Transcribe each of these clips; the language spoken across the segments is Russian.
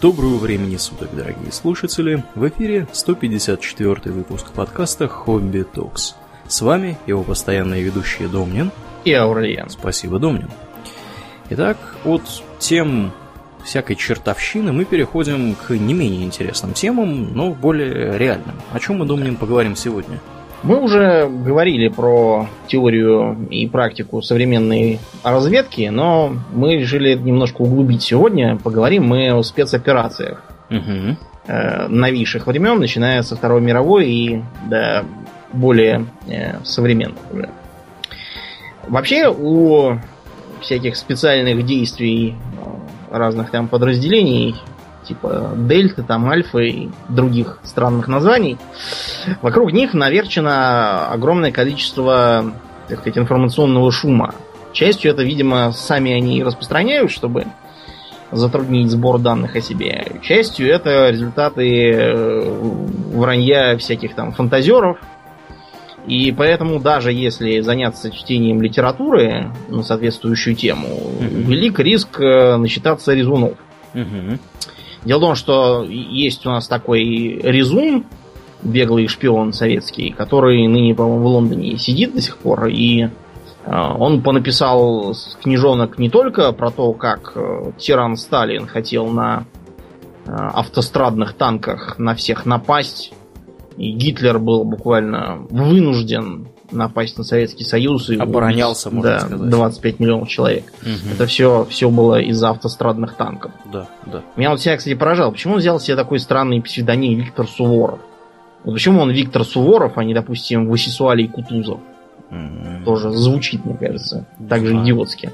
Доброго времени суток, дорогие слушатели! В эфире 154 выпуск подкаста «Хобби Токс». С вами его постоянные ведущие Домнин и Аурлиен. Спасибо, Домнин. Итак, от тем всякой чертовщины мы переходим к не менее интересным темам, но более реальным. О чем мы, Домнин, поговорим сегодня? Мы уже говорили про теорию и практику современной разведки, но мы решили немножко углубить сегодня. Поговорим мы о спецоперациях угу. э, новейших времен, начиная со Второй мировой и до более э, современных уже. Вообще у всяких специальных действий разных там подразделений типа Дельта, там Альфа и других странных названий. Вокруг них наверчено огромное количество, так сказать, информационного шума. Частью это, видимо, сами они распространяют, чтобы затруднить сбор данных о себе. Частью это результаты э, вранья всяких там фантазеров. И поэтому даже если заняться чтением литературы на соответствующую тему, mm-hmm. велик риск э, насчитаться резунов. Mm-hmm. Дело в том, что есть у нас такой резун, беглый шпион советский, который ныне, по-моему, в Лондоне сидит до сих пор, и э, он понаписал книжонок не только про то, как э, тиран Сталин хотел на э, автострадных танках на всех напасть, и Гитлер был буквально вынужден напасть на Советский Союз и оборонялся, убить, можно да, сказать. 25 миллионов человек. Угу. Это все, все было из-за автострадных танков. Да, да. Меня вот себя, кстати, поражал, почему он взял себе такой странный псевдоним Виктор Суворов? Вот почему он Виктор Суворов, а не, допустим, Васисуалий Кутузов? Угу. Тоже звучит, мне кажется, так же идиотски.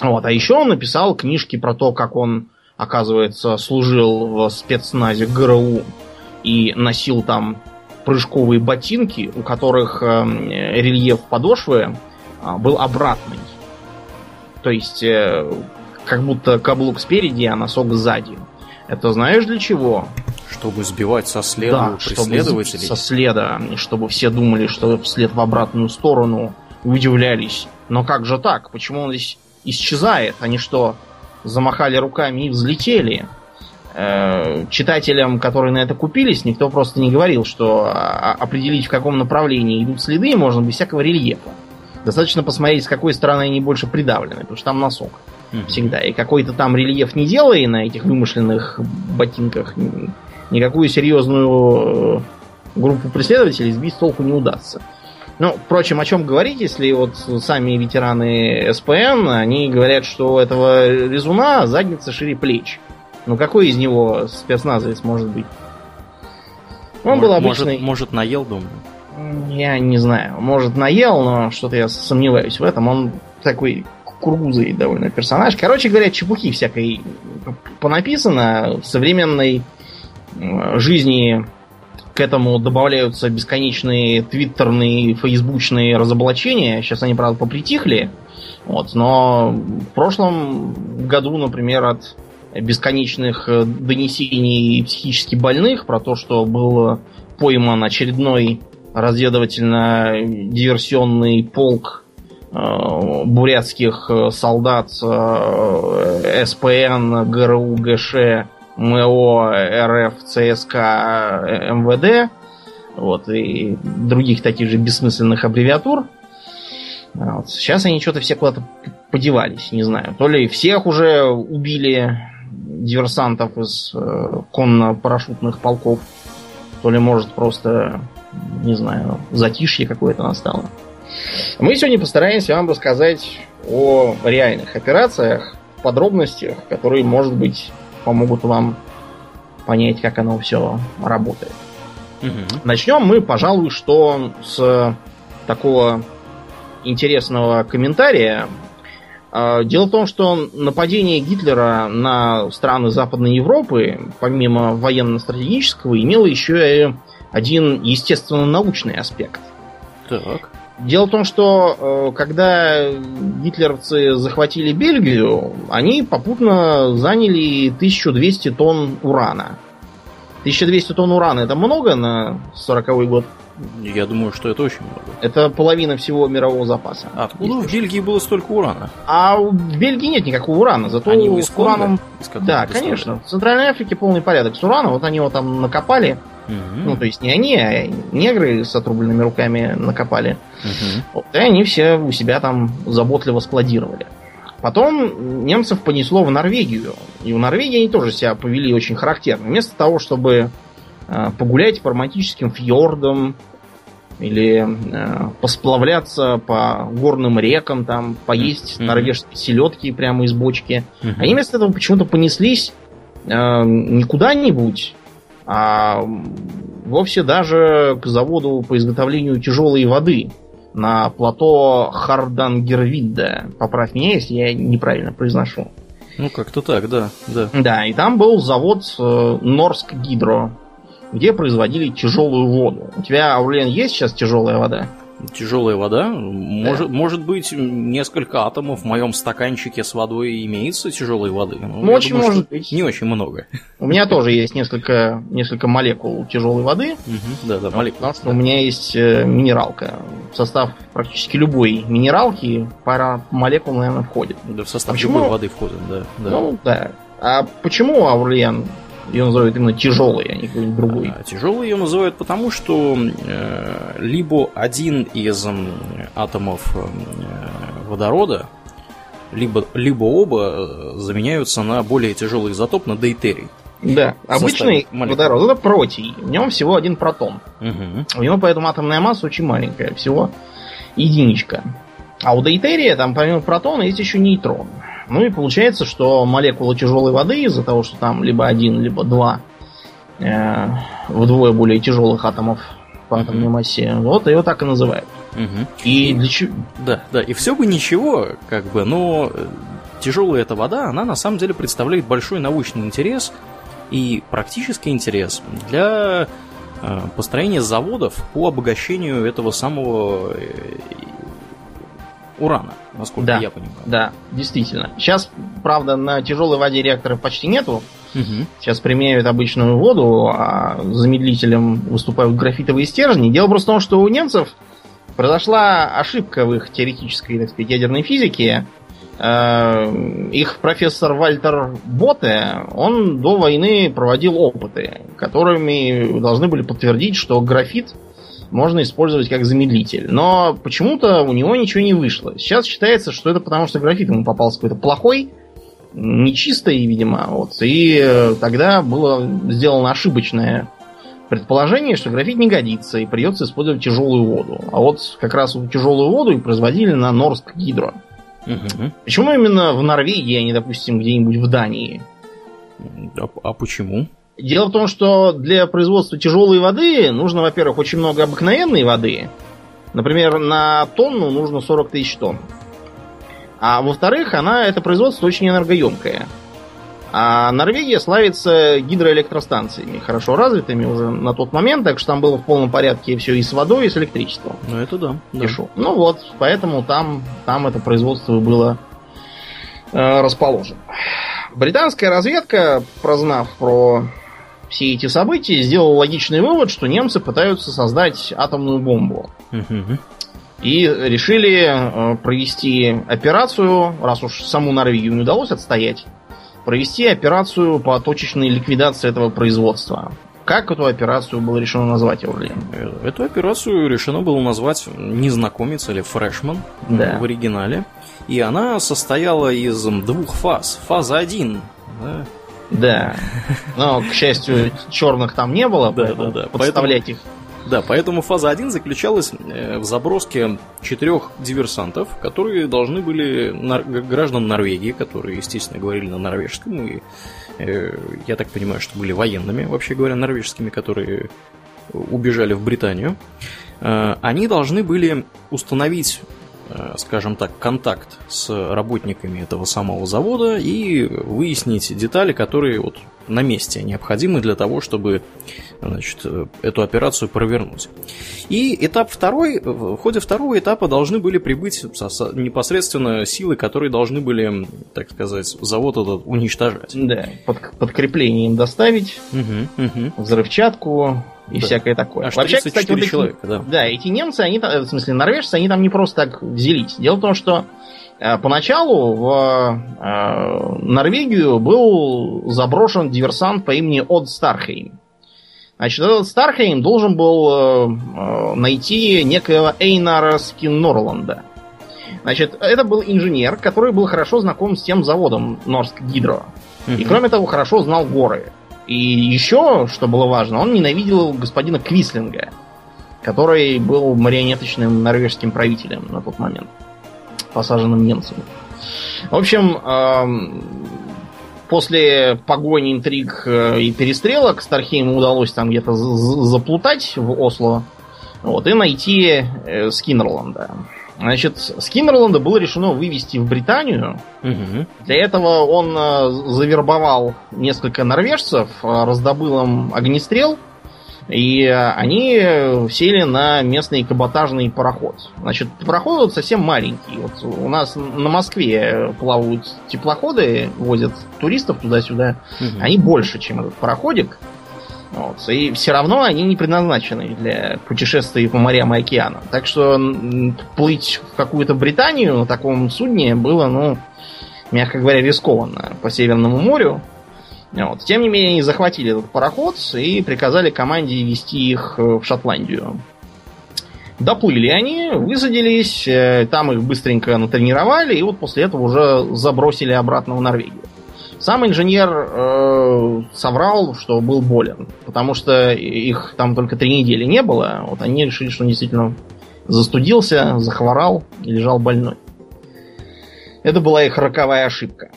Вот. А еще он написал книжки про то, как он, оказывается, служил в спецназе ГРУ и носил там прыжковые ботинки, у которых э, рельеф подошвы э, был обратный. То есть, э, как будто каблук спереди, а носок сзади. Это знаешь для чего? Чтобы сбивать со следа да, преследователей. Чтобы со следа, чтобы все думали, что след в обратную сторону, удивлялись. Но как же так? Почему он здесь исчезает? Они что, замахали руками и взлетели? Э, читателям, которые на это купились, никто просто не говорил, что определить, в каком направлении идут следы, можно без всякого рельефа. Достаточно посмотреть, с какой стороны они больше придавлены, потому что там носок всегда. И какой-то там рельеф не делая на этих вымышленных ботинках, никакую серьезную э, группу преследователей сбить с толку не удастся. Ну, впрочем, о чем говорить, если вот сами ветераны СПН, они говорят, что у этого резуна задница шире плеч. Ну какой из него спецназовец может быть? Он может, был обычный... Может, может наел, думаю? Я не знаю. Может наел, но что-то я сомневаюсь в этом. Он такой кургузый довольно персонаж. Короче говоря, чепухи всякой понаписано. В современной жизни к этому добавляются бесконечные твиттерные, фейсбучные разоблачения. Сейчас они, правда, попритихли. Вот, но в прошлом году, например, от бесконечных э, донесений психически больных про то, что был пойман очередной разведывательно-диверсионный полк э, бурятских э, солдат э, СПН, ГРУ, ГШ, МО, РФ, ЦСК, МВД, вот, и других таких же бессмысленных аббревиатур. Вот. Сейчас они что-то все куда-то подевались, не знаю. То ли всех уже убили диверсантов из э, конно-парашютных полков, то ли, может, просто, не знаю, затишье какое-то настало. Мы сегодня постараемся вам рассказать о реальных операциях, подробностях, которые, может быть, помогут вам понять, как оно все работает. Угу. Начнем мы, пожалуй, что с такого интересного комментария дело в том, что нападение Гитлера на страны Западной Европы, помимо военно-стратегического, имело еще и один естественно-научный аспект. Так. Дело в том, что э, когда гитлеровцы захватили Бельгию, они попутно заняли 1200 тонн урана. 1200 тонн урана это много на 40 год? Я думаю, что это очень много. Это половина всего мирового запаса. А откуда в Бельгии было столько урана? А в Бельгии нет никакого урана, зато они с ураном... Да, конечно. В Центральной Африке полный порядок с ураном. Вот они его там накопали. Угу. Ну, то есть не они, а негры с отрубленными руками накопали. Угу. Вот, и они все у себя там заботливо складировали. Потом немцев понесло в Норвегию. И в Норвегии они тоже себя повели очень характерно. Вместо того, чтобы погулять по романтическим фьордам или э, посплавляться по горным рекам, там, поесть mm-hmm. норвежские селедки прямо из бочки, mm-hmm. они вместо этого почему-то понеслись э, не куда-нибудь, а вовсе даже к заводу по изготовлению тяжелой воды на плато Хардангервидда. Поправь меня, если я неправильно произношу. Ну, как-то так, да, да. Да, и там был завод э, Норск Гидро, где производили тяжелую воду. У тебя, Аурлен, есть сейчас тяжелая вода? Тяжелая вода? Может, да. может быть, несколько атомов в моем стаканчике с водой имеется тяжелой воды. Но ну, очень думаю, может быть. Не очень много. У меня тоже есть несколько, несколько молекул тяжелой воды. да, да, молекул. Потому что у меня есть э, минералка. В состав практически любой минералки пара молекул, наверное, входит. Да, в состав почему? любой воды входит, да, да. Ну, да. А почему Аурлиен ее называют именно тяжелой, а не какой-нибудь другой. Тяжелой ее называют потому, что э, либо один из э, атомов э, водорода, либо, либо оба э, заменяются на более тяжелый изотоп, на дейтерий. Да, обычный водород это протий. В нем всего один протон. Угу. У него поэтому атомная масса очень маленькая, всего единичка. А у дейтерия там помимо протона есть еще нейтрон. Ну и получается, что молекула тяжелой воды из-за того, что там либо один, либо два э, вдвое более тяжелых атомов по атомной массе, вот ее так и называют. Угу. И, и для чего? Да, да, и все бы ничего, как бы, но э, тяжелая эта вода, она на самом деле представляет большой научный интерес и практический интерес для э, построения заводов по обогащению этого самого э, урана, насколько да, я понимаю. Да, действительно. Сейчас, правда, на тяжелой воде реакторов почти нету. Угу. Сейчас применяют обычную воду, а замедлителем выступают графитовые стержни. Дело просто в том, что у немцев произошла ошибка в их теоретической, так сказать, ядерной физике. Э, их профессор Вальтер Боте, он до войны проводил опыты, которыми должны были подтвердить, что графит можно использовать как замедлитель. Но почему-то у него ничего не вышло. Сейчас считается, что это потому, что графит ему попался какой-то плохой, нечистый, видимо. Вот. И э, тогда было сделано ошибочное предположение, что графит не годится и придется использовать тяжелую воду. А вот как раз тяжелую воду и производили на Норск Гидро. Угу. Почему именно в Норвегии, а не, допустим, где-нибудь в Дании? А, а почему? Дело в том, что для производства тяжелой воды нужно, во-первых, очень много обыкновенной воды. Например, на тонну нужно 40 тысяч тонн. А во-вторых, она, это производство очень энергоемкое. А Норвегия славится гидроэлектростанциями, хорошо развитыми уже на тот момент, так что там было в полном порядке все и с водой, и с электричеством. Ну это да. Пишу. Да. Ну вот, поэтому там, там это производство было э, расположено. Британская разведка, прознав про все эти события, сделал логичный вывод, что немцы пытаются создать атомную бомбу. И решили э, провести операцию, раз уж саму Норвегию не удалось отстоять, провести операцию по точечной ликвидации этого производства. Как эту операцию было решено назвать, Орлин? Э, эту операцию решено было назвать незнакомец или фрешман да. в оригинале. И она состояла из двух фаз. Фаза 1. Да, да. Но, к счастью, черных там не было, да, да, да. подставлять поэтому, их. Да, поэтому фаза 1 заключалась э, в заброске четырех диверсантов, которые должны были нар- граждан Норвегии, которые, естественно, говорили на норвежском, и э, я так понимаю, что были военными, вообще говоря, норвежскими, которые убежали в Британию. Э, они должны были установить скажем так, контакт с работниками этого самого завода и выяснить детали, которые вот на месте, необходимый для того, чтобы значит, эту операцию провернуть. И этап второй, в ходе второго этапа должны были прибыть непосредственно силы, которые должны были, так сказать, завод этот уничтожать. Да, под, подкрепление им доставить, угу, угу. взрывчатку, и да. всякое такое. Аж Вообще, кстати, вот эти, человека, да. Да, эти немцы, они, в смысле, норвежцы, они там не просто так взялись. Дело в том, что э, поначалу в э, Норвегию был заброшен диверсант по имени Од Стархейм. Значит, этот Стархейм должен был э, э найти некоего Эйнара Скиннорланда. Значит, это был инженер, который был хорошо знаком с тем заводом Норск Гидро. И кроме того, хорошо знал горы. И еще, что было важно, он ненавидел господина Квислинга, который был марионеточным норвежским правителем на тот момент, посаженным немцами. В общем, после погони, интриг э, и перестрелок Стархейму удалось там где-то заплутать в Осло вот, и найти э, Скиннерланда. Значит, Скиннерланда было решено вывести в Британию. Угу. Для этого он э, завербовал несколько норвежцев, э, раздобыл им огнестрел, и они сели на местный каботажный пароход. Значит, пароход вот совсем маленький. Вот у нас на Москве плавают теплоходы, возят туристов туда-сюда. Угу. Они больше, чем этот пароходик. Вот. И все равно они не предназначены для путешествий по морям и океанам. Так что плыть в какую-то Британию на таком судне было, ну, мягко говоря, рискованно по Северному морю. Вот. Тем не менее, они захватили этот пароход и приказали команде вести их э, в Шотландию. Доплыли они, высадились, э, там их быстренько натренировали, и вот после этого уже забросили обратно в Норвегию. Сам инженер э, соврал, что был болен, потому что их там только три недели не было. Вот они решили, что он действительно застудился, захворал и лежал больной. Это была их роковая ошибка.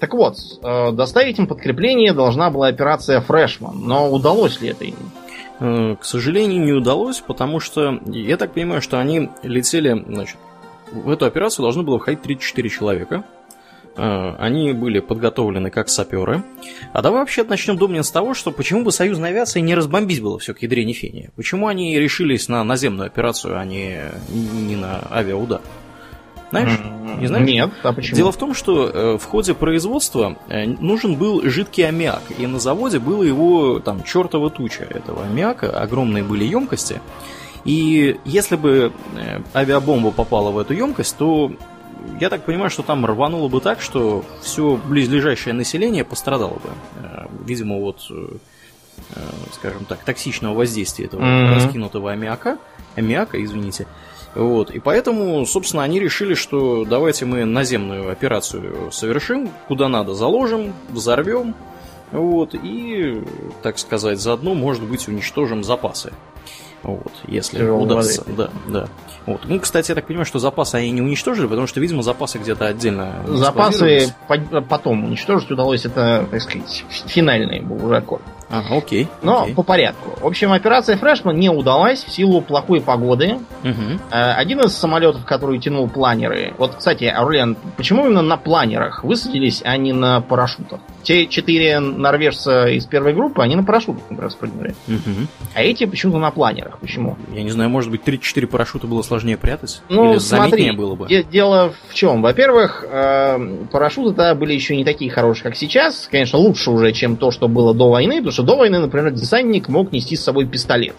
Так вот, э, доставить им подкрепление должна была операция Фрешман, но удалось ли это им? Э, к сожалению, не удалось, потому что я так понимаю, что они летели, значит, в эту операцию должно было входить 34 человека. Э, они были подготовлены как саперы. А давай вообще начнем, Домнин, с того, что почему бы союзной авиации не разбомбить было все к ядрене фени? Почему они решились на наземную операцию, а не, не на авиаудар? Знаешь? Не знаешь? Нет, а почему? Дело в том, что э, в ходе производства э, нужен был жидкий аммиак, и на заводе было его там чертова туча этого аммиака, огромные были емкости. И если бы авиабомба попала в эту емкость, то я так понимаю, что там рвануло бы так, что все близлежащее население пострадало бы. Э, видимо, вот, э, э, скажем так, токсичного воздействия этого mm-hmm. раскинутого аммиака, аммиака, извините. Вот, и поэтому, собственно, они решили, что давайте мы наземную операцию совершим, куда надо заложим, взорвем, вот, и, так сказать, заодно, может быть, уничтожим запасы. Вот, если удастся. Да, да. Вот. Ну, кстати, я так понимаю, что запасы они не уничтожили, потому что, видимо, запасы где-то отдельно. Запасы потом уничтожить удалось, это, так сказать, финальный был уже аккорд. Ага, окей. Но окей. по порядку. В общем, операция Фрешман не удалась в силу плохой погоды. Угу. Один из самолетов, который тянул планеры. Вот, кстати, Аурлен, почему именно на планерах высадились, а не на парашютах? Те четыре норвежца из первой группы, они на парашютах, например, спрыгнули. Угу. А эти почему-то на планерах. Почему? Я не знаю, может быть, 3-4 парашюта было сложнее прятать? Ну, Или смотри, было бы? дело в чем? Во-первых, э, парашюты тогда были еще не такие хорошие, как сейчас. Конечно, лучше уже, чем то, что было до войны, потому что до войны, например, десантник мог нести с собой пистолет.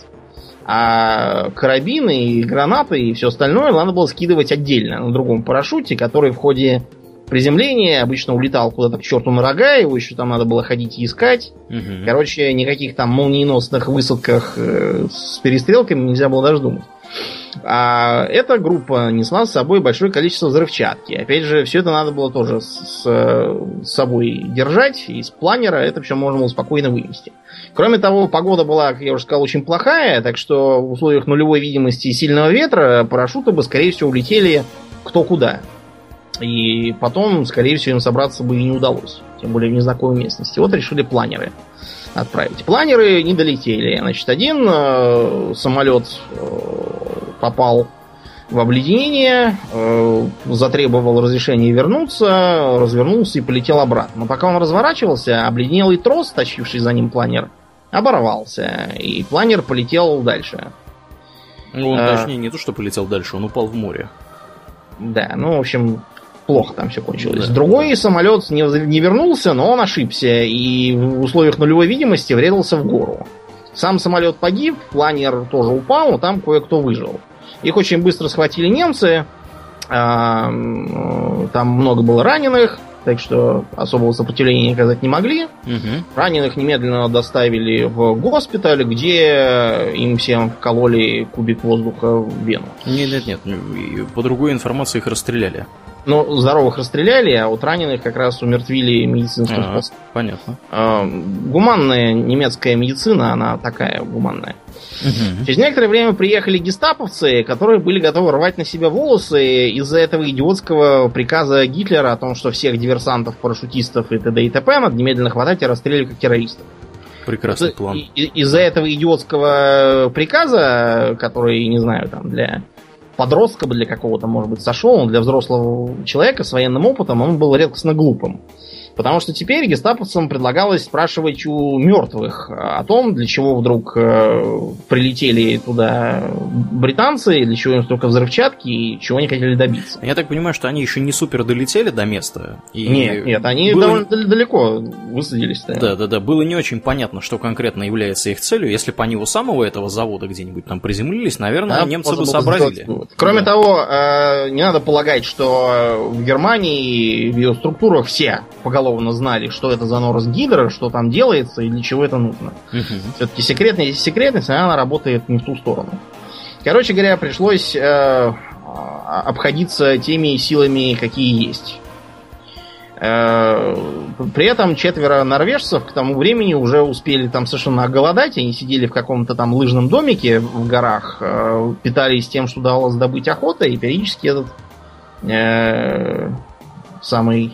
А карабины и гранаты и все остальное надо было скидывать отдельно на другом парашюте, который в ходе приземления обычно улетал куда-то к черту на рога, его еще там надо было ходить и искать. Угу. Короче, никаких там молниеносных высадках э, с перестрелками нельзя было даже думать. А эта группа несла с собой большое количество взрывчатки. Опять же, все это надо было тоже с, с собой держать. Из планера это все можно было спокойно вывести. Кроме того, погода была, как я уже сказал, очень плохая, так что в условиях нулевой видимости и сильного ветра парашюты бы, скорее всего, улетели кто куда. И потом, скорее всего, им собраться бы и не удалось. Тем более в незнакомой местности. Вот решили планеры отправить. Планеры не долетели. Значит, один э, самолет э, попал в обледенение, э, затребовал разрешения вернуться, развернулся и полетел обратно. Но пока он разворачивался, обледенелый трос, тащивший за ним планер, оборвался, и планер полетел дальше. Ну, он, а, точнее, не то, что полетел дальше, он упал в море. Да, ну, в общем, плохо там все кончилось. Да. Другой самолет не, не вернулся, но он ошибся и в условиях нулевой видимости врезался в гору. Сам самолет погиб, планер тоже упал, но там кое-кто выжил. Их очень быстро схватили немцы. Там много было раненых, так что особого сопротивления оказать не могли. Угу. Раненых немедленно доставили в госпиталь, где им всем вкололи кубик воздуха в вену. Нет, нет, нет. По другой информации их расстреляли. Ну, здоровых расстреляли, а вот раненых как раз умертвили медицинским ага, способом. Понятно. А, гуманная немецкая медицина, она такая гуманная. Угу. Через некоторое время приехали гестаповцы, которые были готовы рвать на себя волосы из-за этого идиотского приказа Гитлера о том, что всех диверсантов, парашютистов и т.д. и т.п. надо немедленно хватать и расстреливать как террористов. Прекрасный план. Из-за этого идиотского приказа, который, не знаю, там для подростка бы для какого-то, может быть, сошел, но для взрослого человека с военным опытом он был редкостно глупым. Потому что теперь гестаповцам предлагалось спрашивать у мертвых о том, для чего вдруг э, прилетели туда британцы, для чего им столько взрывчатки и чего они хотели добиться. Я так понимаю, что они еще не супер долетели до места. И нет, нет, они было... довольно далеко высадились. -то. Да, да, да. Было не очень понятно, что конкретно является их целью. Если бы они у самого этого завода где-нибудь там приземлились, наверное, да, немцы бы сообразили. Кроме да. того, э, не надо полагать, что в Германии в ее структурах все поголовно поголовно знали, что это за Норс Гидра, что там делается и для чего это нужно. Все-таки секретность секретность, она работает не в ту сторону. Короче говоря, пришлось э, обходиться теми силами, какие есть. Э, при этом четверо норвежцев к тому времени уже успели там совершенно оголодать. Они сидели в каком-то там лыжном домике в горах, э, питались тем, что удавалось добыть охота, и периодически этот э, самый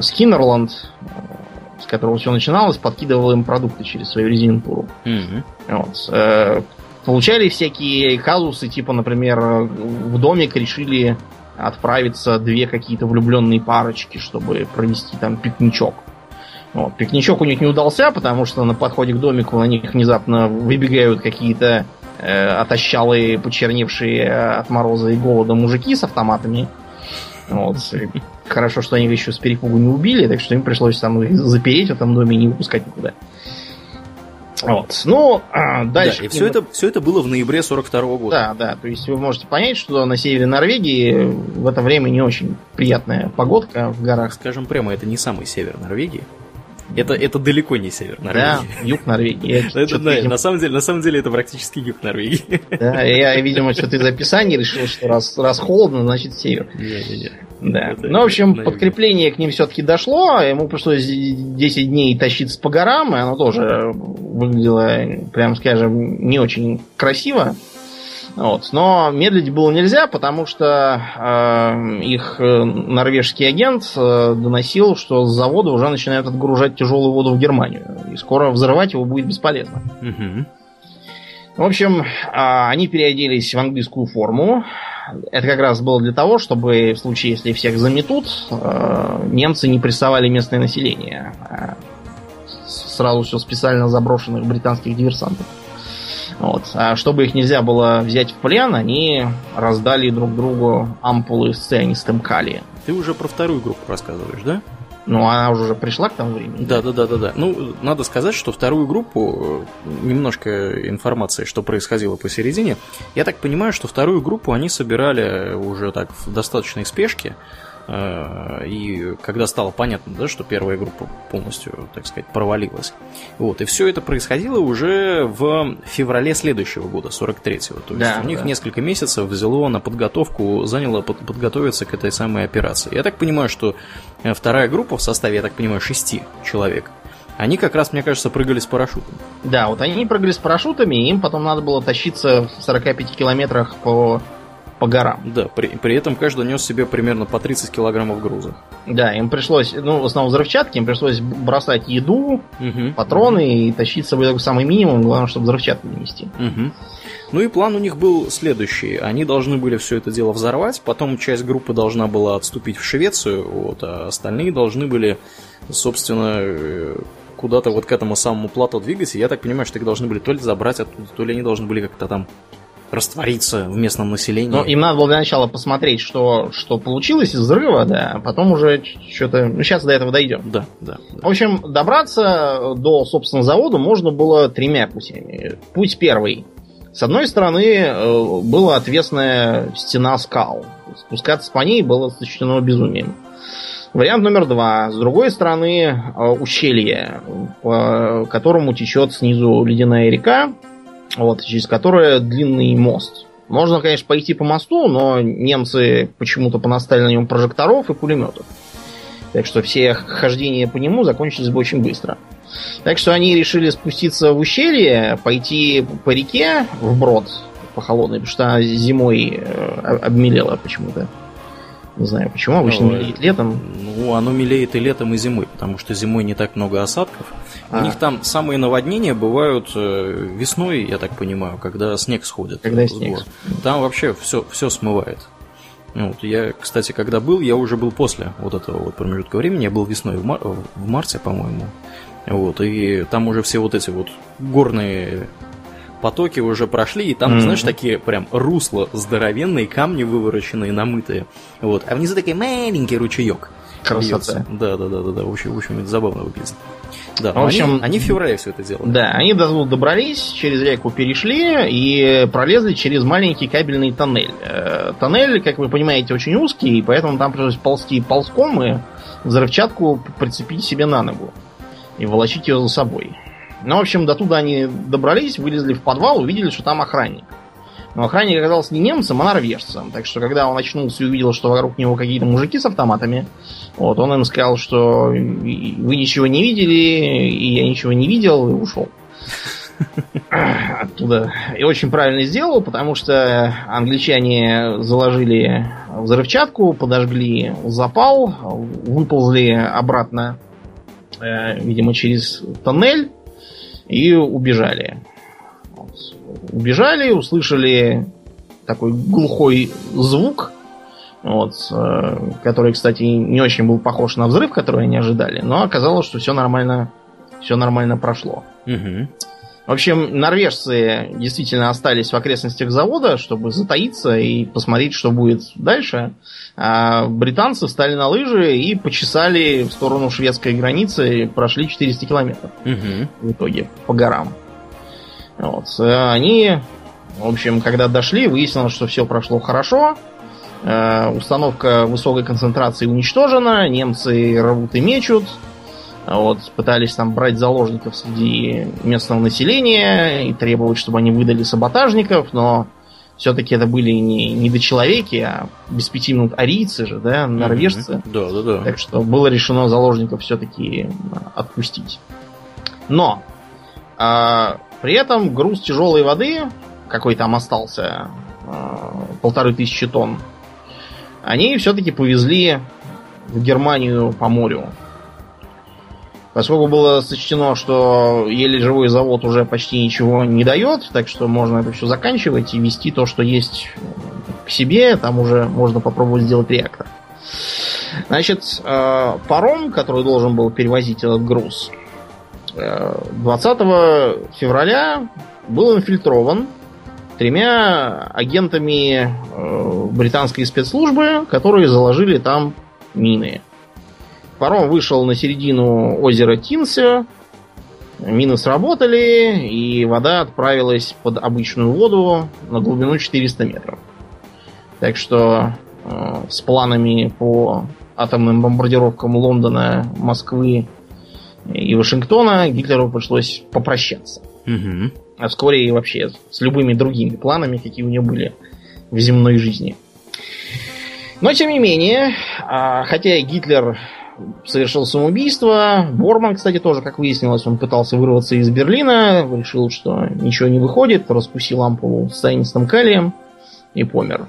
Скиннерланд, э, с которого все начиналось, подкидывал им продукты через свою резидентуру. Mm-hmm. Вот. Э, получали всякие казусы, типа, например, в домик решили отправиться две какие-то влюбленные парочки, чтобы провести там пикничок. Вот. Пикничок у них не удался, потому что на подходе к домику на них внезапно выбегают какие-то э, отощалые, почерневшие от мороза и голода мужики с автоматами. Вот. Хорошо, что они еще с перепугу не убили, так что им пришлось там их запереть в этом доме и не выпускать никуда. Вот. Ну, а дальше. Да, и все, это, все это было в ноябре 42 -го года. Да, да. То есть вы можете понять, что на севере Норвегии в это время не очень приятная погодка в горах. Скажем прямо, это не самый север Норвегии. Это, это далеко не север Норвегии. Да, юг Норвегии. Это, да, видимо... на, самом деле, на самом деле это практически юг Норвегии. Да, я, видимо, что-то из описания решил, что раз, раз холодно, значит север. Не, не, не. Да. Это ну, в общем, подкрепление к ним все-таки дошло. Ему пришлось 10 дней тащиться по горам, и оно тоже выглядело, прям скажем, не очень красиво. Вот. Но медлить было нельзя, потому что э, их э, норвежский агент э, доносил, что с завода уже начинают отгружать тяжелую воду в Германию. И скоро взрывать его будет бесполезно. Угу. В общем, э, они переоделись в английскую форму. Это как раз было для того, чтобы в случае, если всех заметут, э, немцы не прессовали местное население. А сразу все специально заброшенных британских диверсантов. Вот. А чтобы их нельзя было взять в плен, они раздали друг другу ампулы с цианистым калия. Ты уже про вторую группу рассказываешь, да? Ну, она уже пришла к тому времени. Да, да, да, да, да. Ну, надо сказать, что вторую группу, э, немножко информации, что происходило посередине. Я так понимаю, что вторую группу они собирали уже так в достаточной спешке. Э, и когда стало понятно, да, что первая группа полностью, так сказать, провалилась. Вот, и все это происходило уже в феврале следующего года, 43-го. То есть да, у них да. несколько месяцев взяло на подготовку, заняло подготовиться к этой самой операции. Я так понимаю, что э, вторая группа в составе, я так понимаю, шести человек, они как раз, мне кажется, прыгали с парашютами. Да, вот они прыгали с парашютами, и им потом надо было тащиться в 45 километрах по по горам. Да, при, при этом каждый нес себе примерно по 30 килограммов груза. Да, им пришлось, ну, в основном взрывчатки, им пришлось бросать еду, угу. патроны и тащить с собой такой самый минимум, главное, чтобы взрывчатку не нести. Угу. Ну и план у них был следующий. Они должны были все это дело взорвать, потом часть группы должна была отступить в Швецию, вот, а остальные должны были, собственно, э, куда-то вот к этому самому плато двигаться. Я так понимаю, что их должны были то ли забрать оттуда, то ли они должны были как-то там раствориться в местном населении. Ну, им надо было для начала посмотреть, что, что получилось из взрыва, да, а потом уже что-то... Ну, сейчас до этого дойдем. Да, да, да. В общем, добраться до, собственно, завода можно было тремя путями. Путь первый. С одной стороны, э, была отвесная стена скал. Спускаться по ней было сочтено безумием. Вариант номер два. С другой стороны, э, ущелье, по которому течет снизу ледяная река, вот, через которое длинный мост. Можно, конечно, пойти по мосту, но немцы почему-то понаставили на нем прожекторов и пулеметов. Так что все хождения по нему закончились бы очень быстро. Так что они решили спуститься в ущелье, пойти по реке вброд по холодной, потому что зимой э, обмелела почему-то. Не знаю почему, обычно ну, мелеет летом. Ну, оно мелеет и летом, и зимой, потому что зимой не так много осадков. А. У них там самые наводнения бывают э, весной, я так понимаю, когда снег сходит. Когда снег. Там вообще все, все смывает. Ну, вот я, кстати, когда был, я уже был после вот этого вот промежутка времени. Я был весной в, мар- в марте, по-моему. Вот, и там уже все вот эти вот горные потоки уже прошли, и там, mm-hmm. знаешь, такие прям русла здоровенные, камни вывороченные, намытые. Вот. А внизу такой маленький ручеек. Красота. Да, да, да, да, да. В общем, в общем, это забавно выглядит. Да, в общем, они, они в феврале все это делали. Да, они до туда добрались, через реку перешли и пролезли через маленький кабельный тоннель. Э, тоннель, как вы понимаете, очень узкий, поэтому там пришлось ползти ползком и взрывчатку прицепить себе на ногу и волочить ее за собой. Ну, в общем, до туда они добрались, вылезли в подвал, увидели, что там охранник. Но охранник оказался не немцем, а норвежцем. Так что, когда он очнулся и увидел, что вокруг него какие-то мужики с автоматами, вот, он им сказал, что вы ничего не видели, и я ничего не видел, и ушел. Оттуда. И очень правильно сделал, потому что англичане заложили взрывчатку, подожгли запал, выползли обратно, э, видимо, через тоннель, и убежали. Убежали, услышали такой глухой звук, вот, э, который, кстати, не очень был похож на взрыв, который они ожидали, но оказалось, что все нормально, все нормально прошло. Угу. В общем, норвежцы действительно остались в окрестностях завода, чтобы затаиться и посмотреть, что будет дальше. А британцы встали на лыжи и почесали в сторону шведской границы, прошли 400 километров угу. в итоге по горам. Вот. Они, в общем, когда дошли, выяснилось, что все прошло хорошо. Э, установка высокой концентрации уничтожена, немцы рвут и мечут. Вот, пытались там брать заложников среди местного населения и требовать, чтобы они выдали саботажников, но все-таки это были не, не дочеловеки, а без пяти минут арийцы же, да, норвежцы. Mm-hmm. Да, да, да. Так что было решено заложников все-таки отпустить. Но а, при этом груз тяжелой воды, какой там остался, а, полторы тысячи тонн, они все-таки повезли в Германию по морю. Поскольку было сочтено, что еле живой завод уже почти ничего не дает, так что можно это все заканчивать и вести то, что есть к себе, там уже можно попробовать сделать реактор. Значит, э, паром, который должен был перевозить этот груз, 20 э, февраля был инфильтрован тремя агентами э, британской спецслужбы, которые заложили там мины. Паром вышел на середину озера Тинсе, мины сработали, и вода отправилась под обычную воду на глубину 400 метров. Так что э, с планами по атомным бомбардировкам Лондона, Москвы и Вашингтона Гитлеру пришлось попрощаться. Угу. А вскоре и вообще с любыми другими планами, какие у него были в земной жизни. Но тем не менее, а, хотя Гитлер совершил самоубийство. Борман, кстати, тоже, как выяснилось, он пытался вырваться из Берлина, решил, что ничего не выходит, раскусил ампулу с цианистым калием и помер.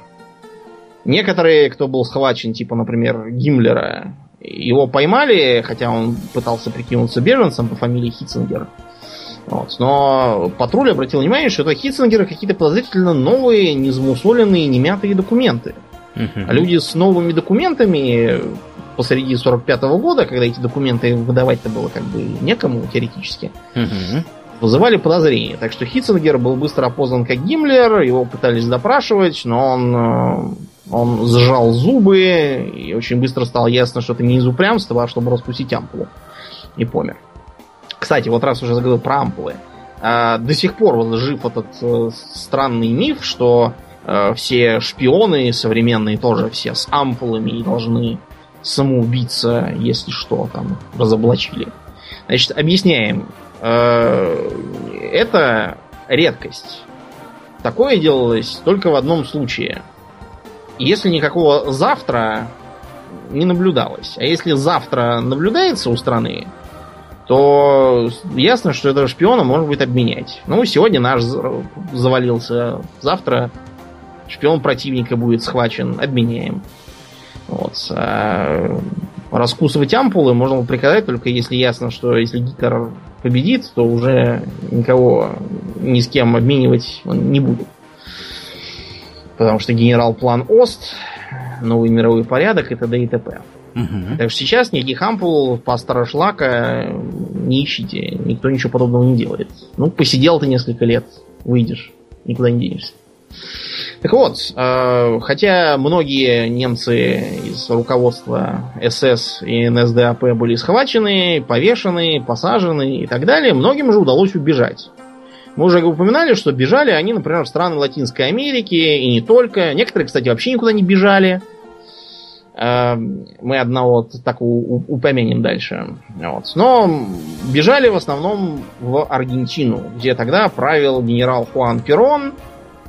Некоторые, кто был схвачен, типа, например, Гиммлера, его поймали, хотя он пытался прикинуться беженцем по фамилии Хитцингер. Вот. Но патруль обратил внимание, что это Хитцингера какие-то подозрительно новые, незамусоленные, немятые документы. Uh-huh. А люди с новыми документами посреди 45 -го года, когда эти документы выдавать-то было как бы некому теоретически, uh-huh. вызывали подозрения. Так что Хитцингер был быстро опознан как Гиммлер, его пытались допрашивать, но он, э, он сжал зубы, и очень быстро стало ясно, что это не из упрямства, а чтобы распустить ампулу. И помер. Кстати, вот раз уже заговорил про ампулы. А, до сих пор вот жив этот э, странный миф, что э, все шпионы современные тоже все с ампулами и должны самоубийца, если что, там, разоблачили. Значит, объясняем. Э, это редкость. Такое делалось только в одном случае. Если никакого завтра не наблюдалось. А если завтра наблюдается у страны, то ясно, что этого шпиона можно будет обменять. Ну, сегодня наш завалился, завтра шпион противника будет схвачен, обменяем. Вот. А раскусывать ампулы можно приказать только если ясно, что если Гитлер победит, то уже никого ни с кем обменивать он не будет. Потому что генерал-план Ост, новый мировой порядок и т.д. и т.п. Угу. Так что сейчас никаких ампул по Старошлака не ищите. Никто ничего подобного не делает. Ну, посидел ты несколько лет, выйдешь, никуда не денешься. Так вот, э, хотя многие немцы из руководства СС и НСДАП были схвачены, повешены, посажены и так далее, многим же удалось убежать. Мы уже упоминали, что бежали они, например, в страны Латинской Америки и не только. Некоторые, кстати, вообще никуда не бежали. Э, мы одного так упомянем дальше. Вот. Но бежали в основном в Аргентину, где тогда правил генерал Хуан Перон,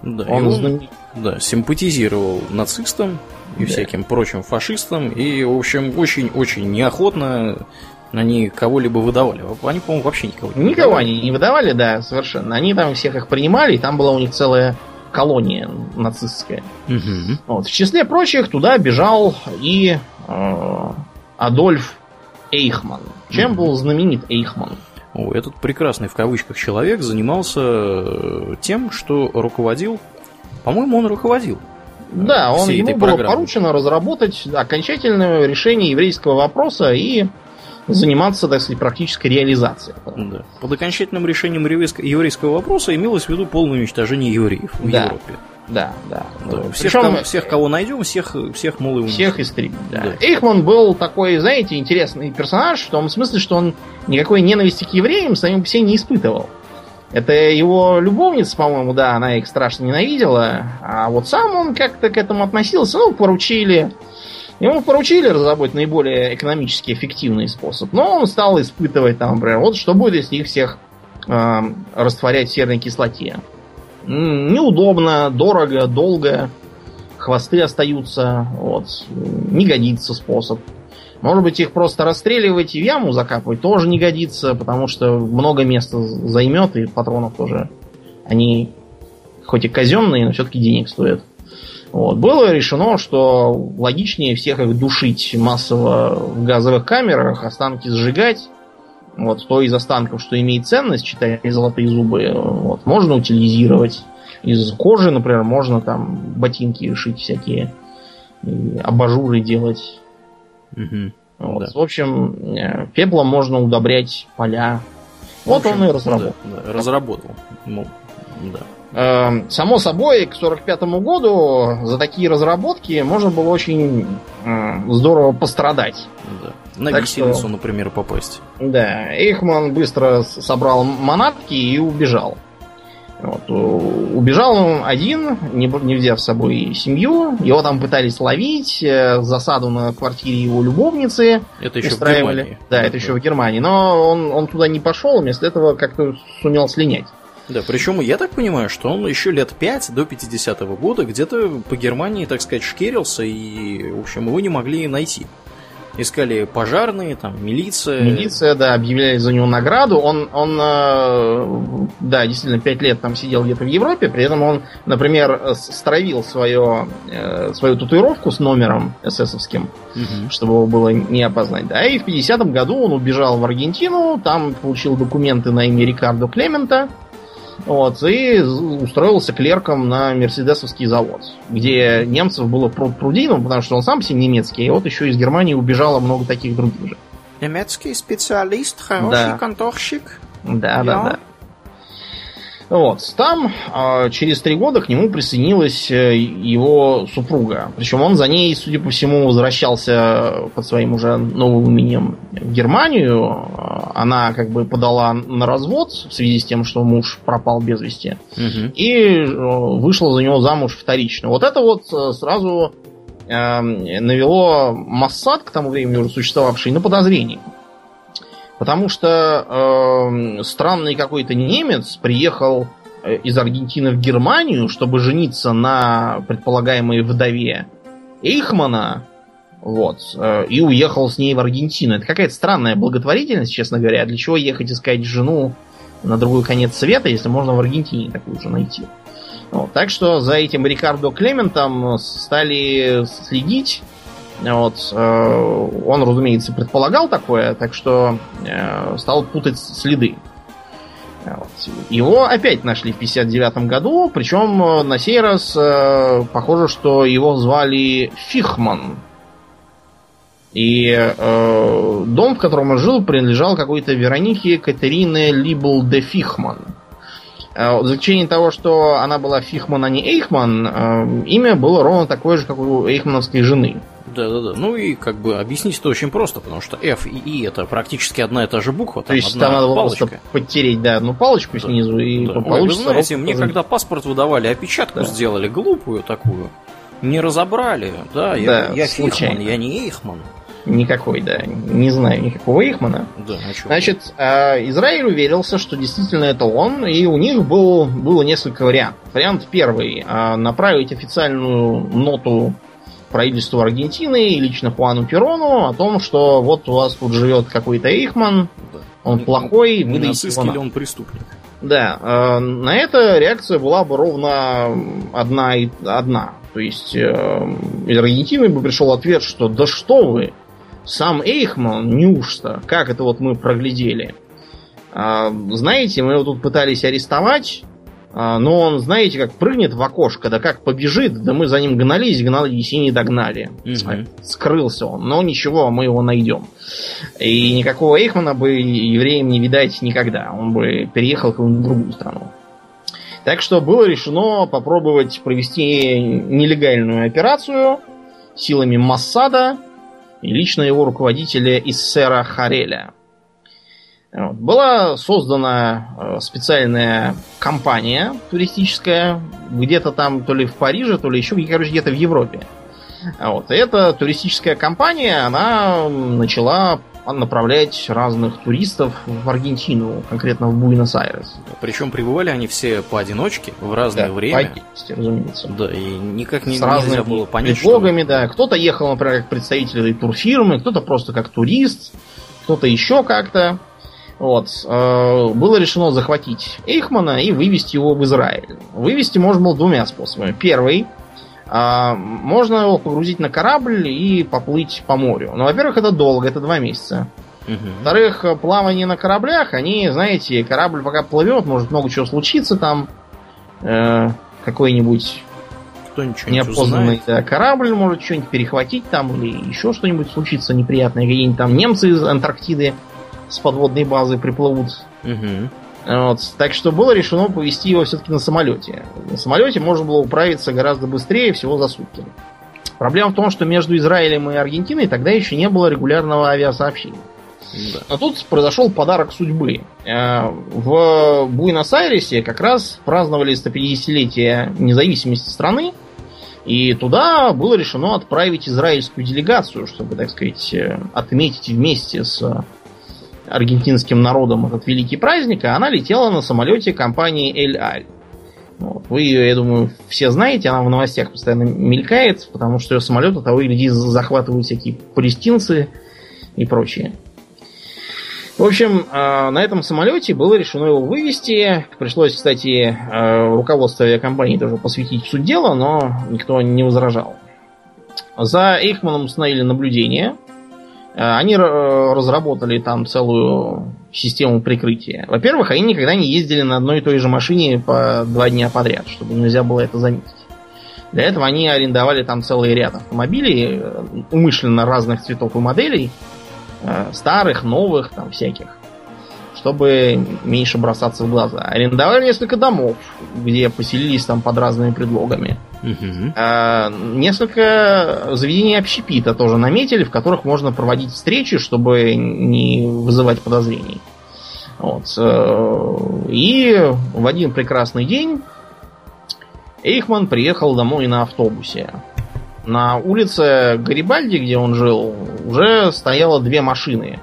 да, он, он знаменит... да, симпатизировал нацистам и да. всяким прочим фашистам. И, в общем, очень-очень неохотно они кого-либо выдавали. Они, по-моему, вообще никого не Никого выдавали. они не выдавали, да, совершенно. Они там всех их принимали, и там была у них целая колония нацистская. Угу. Вот. В числе прочих туда бежал и э, Адольф Эйхман. Чем угу. был знаменит Эйхман? этот прекрасный в кавычках человек занимался э, тем, что руководил, по-моему, он руководил. Да, он, ему было программы. поручено разработать окончательное решение еврейского вопроса и заниматься, так сказать, практической реализацией. Да. Под окончательным решением еврейского вопроса имелось в виду полное уничтожение евреев в да. Европе. Да, да. да. Всех, Причем, кого, всех, кого найдем, всех, всех мол и Всех истребим, да. да. Эйхман был такой, знаете, интересный персонаж, в том смысле, что он никакой ненависти к евреям самим по себе не испытывал. Это его любовница, по-моему, да, она их страшно ненавидела, а вот сам он как-то к этому относился, ну, поручили. Ему поручили разработать наиболее экономически эффективный способ, но он стал испытывать там, например, вот что будет, если их всех э, растворять в серной кислоте. Неудобно, дорого, долго. Хвосты остаются. Вот. Не годится способ. Может быть, их просто расстреливать и в яму закапывать тоже не годится, потому что много места займет, и патронов тоже. Они хоть и казенные, но все-таки денег стоят. Вот. Было решено, что логичнее всех их душить массово в газовых камерах, останки сжигать, вот то из останков, что имеет ценность, считая золотые зубы, вот, можно утилизировать. Из кожи, например, можно там ботинки шить всякие, абажуры делать. Угу. Вот. Да. В общем, э, пеплом можно удобрять поля. Вот общем, он и разработал. Да, да, разработал. Ну, да. Эм, само собой, к 45 году за такие разработки можно было очень э, здорово пострадать. Да. На так виселицу, что, например, попасть. Да, Эйхман быстро собрал манатки и убежал. Вот. Убежал он один, не, не взяв с собой семью. Его там пытались ловить, э, засаду на квартире его любовницы. Это еще устраивали. в Германии. Да, это еще в Германии. Но он, он туда не пошел, вместо этого как-то сумел слинять. Да, причем я так понимаю, что он еще лет 5 до 50-го года где-то по Германии, так сказать, шкерился, и, в общем, его не могли найти. Искали пожарные, там, милиция. Милиция, да, объявляли за него награду. Он, он э, да, действительно, пять лет там сидел где-то в Европе, при этом он, например, стравил свое, э, свою татуировку с номером эсэсовским, угу. чтобы его было не опознать. Да, и в 50-м году он убежал в Аргентину, там получил документы на имя Рикардо Клемента, вот, и устроился клерком на Мерседесовский завод, где немцев было пруд пруди, ну, потому что он сам все немецкий, и вот еще из Германии убежало много таких других же. Немецкий специалист, хороший да. конторщик. Да, да, да. Вот. Там э, через три года к нему присоединилась э, его супруга. Причем он за ней, судя по всему, возвращался под своим уже новым именем в Германию. Она как бы подала на развод в связи с тем, что муж пропал без вести. Угу. И э, вышла за него замуж вторично. Вот это вот э, сразу э, навело Массад, к тому времени уже существовавший, на подозрение. Потому что э, странный какой-то немец приехал э, из Аргентины в Германию, чтобы жениться на предполагаемой вдове Эйхмана, вот, э, и уехал с ней в Аргентину. Это какая-то странная благотворительность, честно говоря. Для чего ехать искать жену на другой конец света, если можно в Аргентине такую же найти? Вот, так что за этим Рикардо Клементом стали следить вот, э, он, разумеется, предполагал такое, так что э, стал путать следы. Вот. Его опять нашли в 59 году, причем э, на сей раз похоже, что его звали Фихман. И э, дом, в котором он жил, принадлежал какой-то Веронике Катерине Либл де Фихман. Э, в заключение того, что она была Фихман, а не Эйхман, э, имя было ровно такое же, как у Эйхмановской жены. Да, да, да. Ну и как бы объяснить это очень просто, потому что F и I это практически одна и та же буква. То есть там надо палочка. просто подтереть, да, одну палочку да, снизу и да. получится. Ой, вы знаете, мне когда паспорт выдавали, опечатку да. сделали глупую такую, не разобрали, да, я, да, я Фихман, я не Эйхман. Никакой, да. Не знаю никакого Эйхмана. Да, а Значит, э, Израиль уверился, что действительно это он, и у них был, было несколько вариантов. Вариант первый. Э, направить официальную ноту правительству Аргентины и лично Хуану Перону о том, что вот у вас тут живет какой-то Эйхман, он плохой, выдайте его или он преступник. Да, э, на это реакция была бы ровно одна и одна. То есть э, из Аргентины бы пришел ответ, что да что вы, сам Эйхман, неужто, как это вот мы проглядели. Э, знаете, мы его тут пытались арестовать, а, но он, знаете, как прыгнет в окошко, да как побежит, да мы за ним гнались, гнались и не догнали. Угу. Скрылся он, но ничего, мы его найдем. И никакого Эйхмана бы евреям не видать никогда. Он бы переехал в какую-нибудь другую страну. Так что было решено попробовать провести нелегальную операцию силами Массада и лично его руководителя Иссера Хареля. Была создана э, специальная компания туристическая, где-то там, то ли в Париже, то ли еще, короче, где-то в Европе. Вот. И эта туристическая компания, она начала направлять разных туристов в Аргентину, конкретно в Буэнос-Айрес. Причем прибывали они все поодиночке в разное да, время. По разумеется. Да, и никак не, С нельзя было понять, предлогами, что... да. Кто-то ехал, например, как представитель этой турфирмы, кто-то просто как турист, кто-то еще как-то. Вот. Э, было решено захватить Эйхмана и вывести его в Израиль. Вывести можно было двумя способами. Первый. Э, можно его погрузить на корабль и поплыть по морю. Но, во-первых, это долго, это два месяца. Угу. Во-вторых, плавание на кораблях, они, знаете, корабль пока плывет, может много чего случиться там. Э, какой-нибудь неопознанный да, корабль может что-нибудь перехватить там, или еще что-нибудь случится неприятное. Какие-нибудь там немцы из Антарктиды с подводной базы приплывут. Угу. Вот. Так что было решено повезти его все-таки на самолете. На самолете можно было управиться гораздо быстрее, всего за сутки. Проблема в том, что между Израилем и Аргентиной тогда еще не было регулярного авиасообщения. Да. Но тут произошел подарок судьбы. Э, в Буэнос-Айресе как раз праздновали 150-летие независимости страны, и туда было решено отправить израильскую делегацию, чтобы, так сказать, э, отметить вместе с аргентинским народом этот великий праздник, а она летела на самолете компании Эль Аль. Вот. Вы ее, я думаю, все знаете, она в новостях постоянно мелькает, потому что ее самолет того и гляди захватывают всякие палестинцы, и прочее. В общем, э, на этом самолете было решено его вывести. Пришлось, кстати, э, руководство авиакомпании тоже посвятить суть дела, но никто не возражал. За Эйхманом установили наблюдение. Э, они разработали там целую систему прикрытия. Во-первых, они никогда не ездили на одной и той же машине по два дня подряд, чтобы нельзя было это заметить. Для этого они арендовали там целый ряд автомобилей, умышленно разных цветов и моделей, Э, старых, новых, там всяких, чтобы меньше бросаться в глаза. Арендовали несколько домов, где поселились там под разными предлогами. Угу. А, несколько заведений общепита тоже наметили, в которых можно проводить встречи, чтобы не вызывать подозрений. Вот. Э, и в один прекрасный день Эйхман приехал домой на автобусе. На улице Гарибальди, где он жил, уже стояло две машины.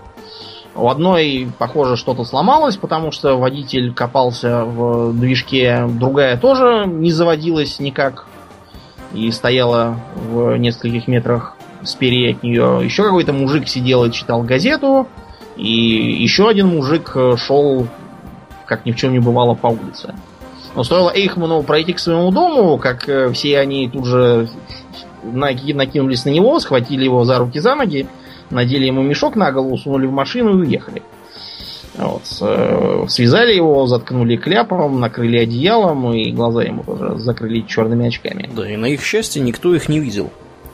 У одной, похоже, что-то сломалось, потому что водитель копался в движке, другая тоже не заводилась никак и стояла в нескольких метрах спереди от нее. Еще какой-то мужик сидел и читал газету, и еще один мужик шел, как ни в чем не бывало, по улице. Но стоило Эйхману пройти к своему дому, как э, все они тут же накинулись на него, схватили его за руки за ноги, надели ему мешок на голову, сунули в машину и уехали. Вот. Э, связали его, заткнули кляпом, накрыли одеялом и глаза ему тоже закрыли черными очками. Да, и на их счастье никто их не видел.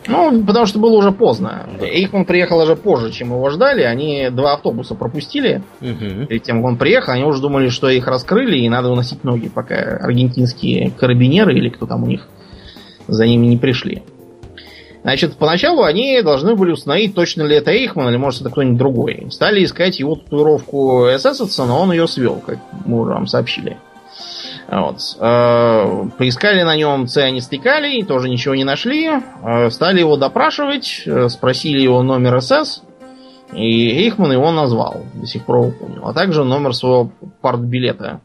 Ну, потому что было уже поздно. Да. Эйхман приехал уже позже, чем его ждали. Они два автобуса пропустили. Угу. Перед тем, как он приехал, они уже думали, что их раскрыли, и надо уносить ноги, пока аргентинские карабинеры или кто там у них за ними не пришли. Значит, поначалу они должны были установить, точно ли это Эйхман или может это кто-нибудь другой. Стали искать его татуировку эсэсовца, но он ее свел, как мы уже вам сообщили. Вот. Э, поискали на нем цианистикалий, тоже ничего не нашли. Э, стали его допрашивать, э, спросили его номер СС, и Эйхман его назвал, до сих пор помню. А также номер своего партбилета.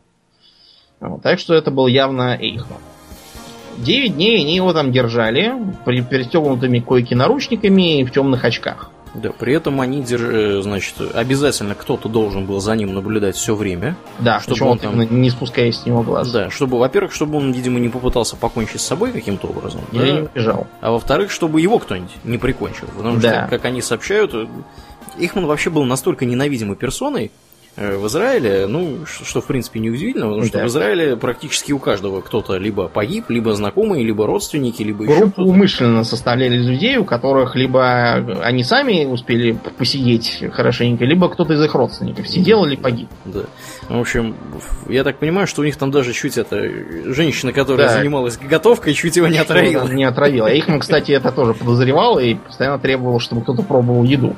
Вот. Так что это был явно Эйхман. 9 дней они его там держали, при перестегнутыми койки наручниками и в темных очках. Да, при этом они, держ... Э, значит, обязательно кто-то должен был за ним наблюдать все время. Да, чтобы он там... не спуская с него глаз. Да, чтобы, во-первых, чтобы он, видимо, не попытался покончить с собой каким-то образом. Или да? не убежал. А во-вторых, чтобы его кто-нибудь не прикончил. Потому да. что, как они сообщают, Ихман вообще был настолько ненавидимой персоной, в Израиле, ну, что в принципе неудивительно, потому что да. в Израиле практически у каждого кто-то либо погиб, либо знакомые, либо родственники, либо еще Группу умышленно составляли из людей, у которых либо они сами успели посидеть хорошенько, либо кто-то из их родственников сидел или погиб. Да. В общем, я так понимаю, что у них там даже чуть это женщина, которая да. занималась готовкой, чуть его не отравила. Не отравила. Я их, кстати, это тоже подозревал и постоянно требовал, чтобы кто-то пробовал еду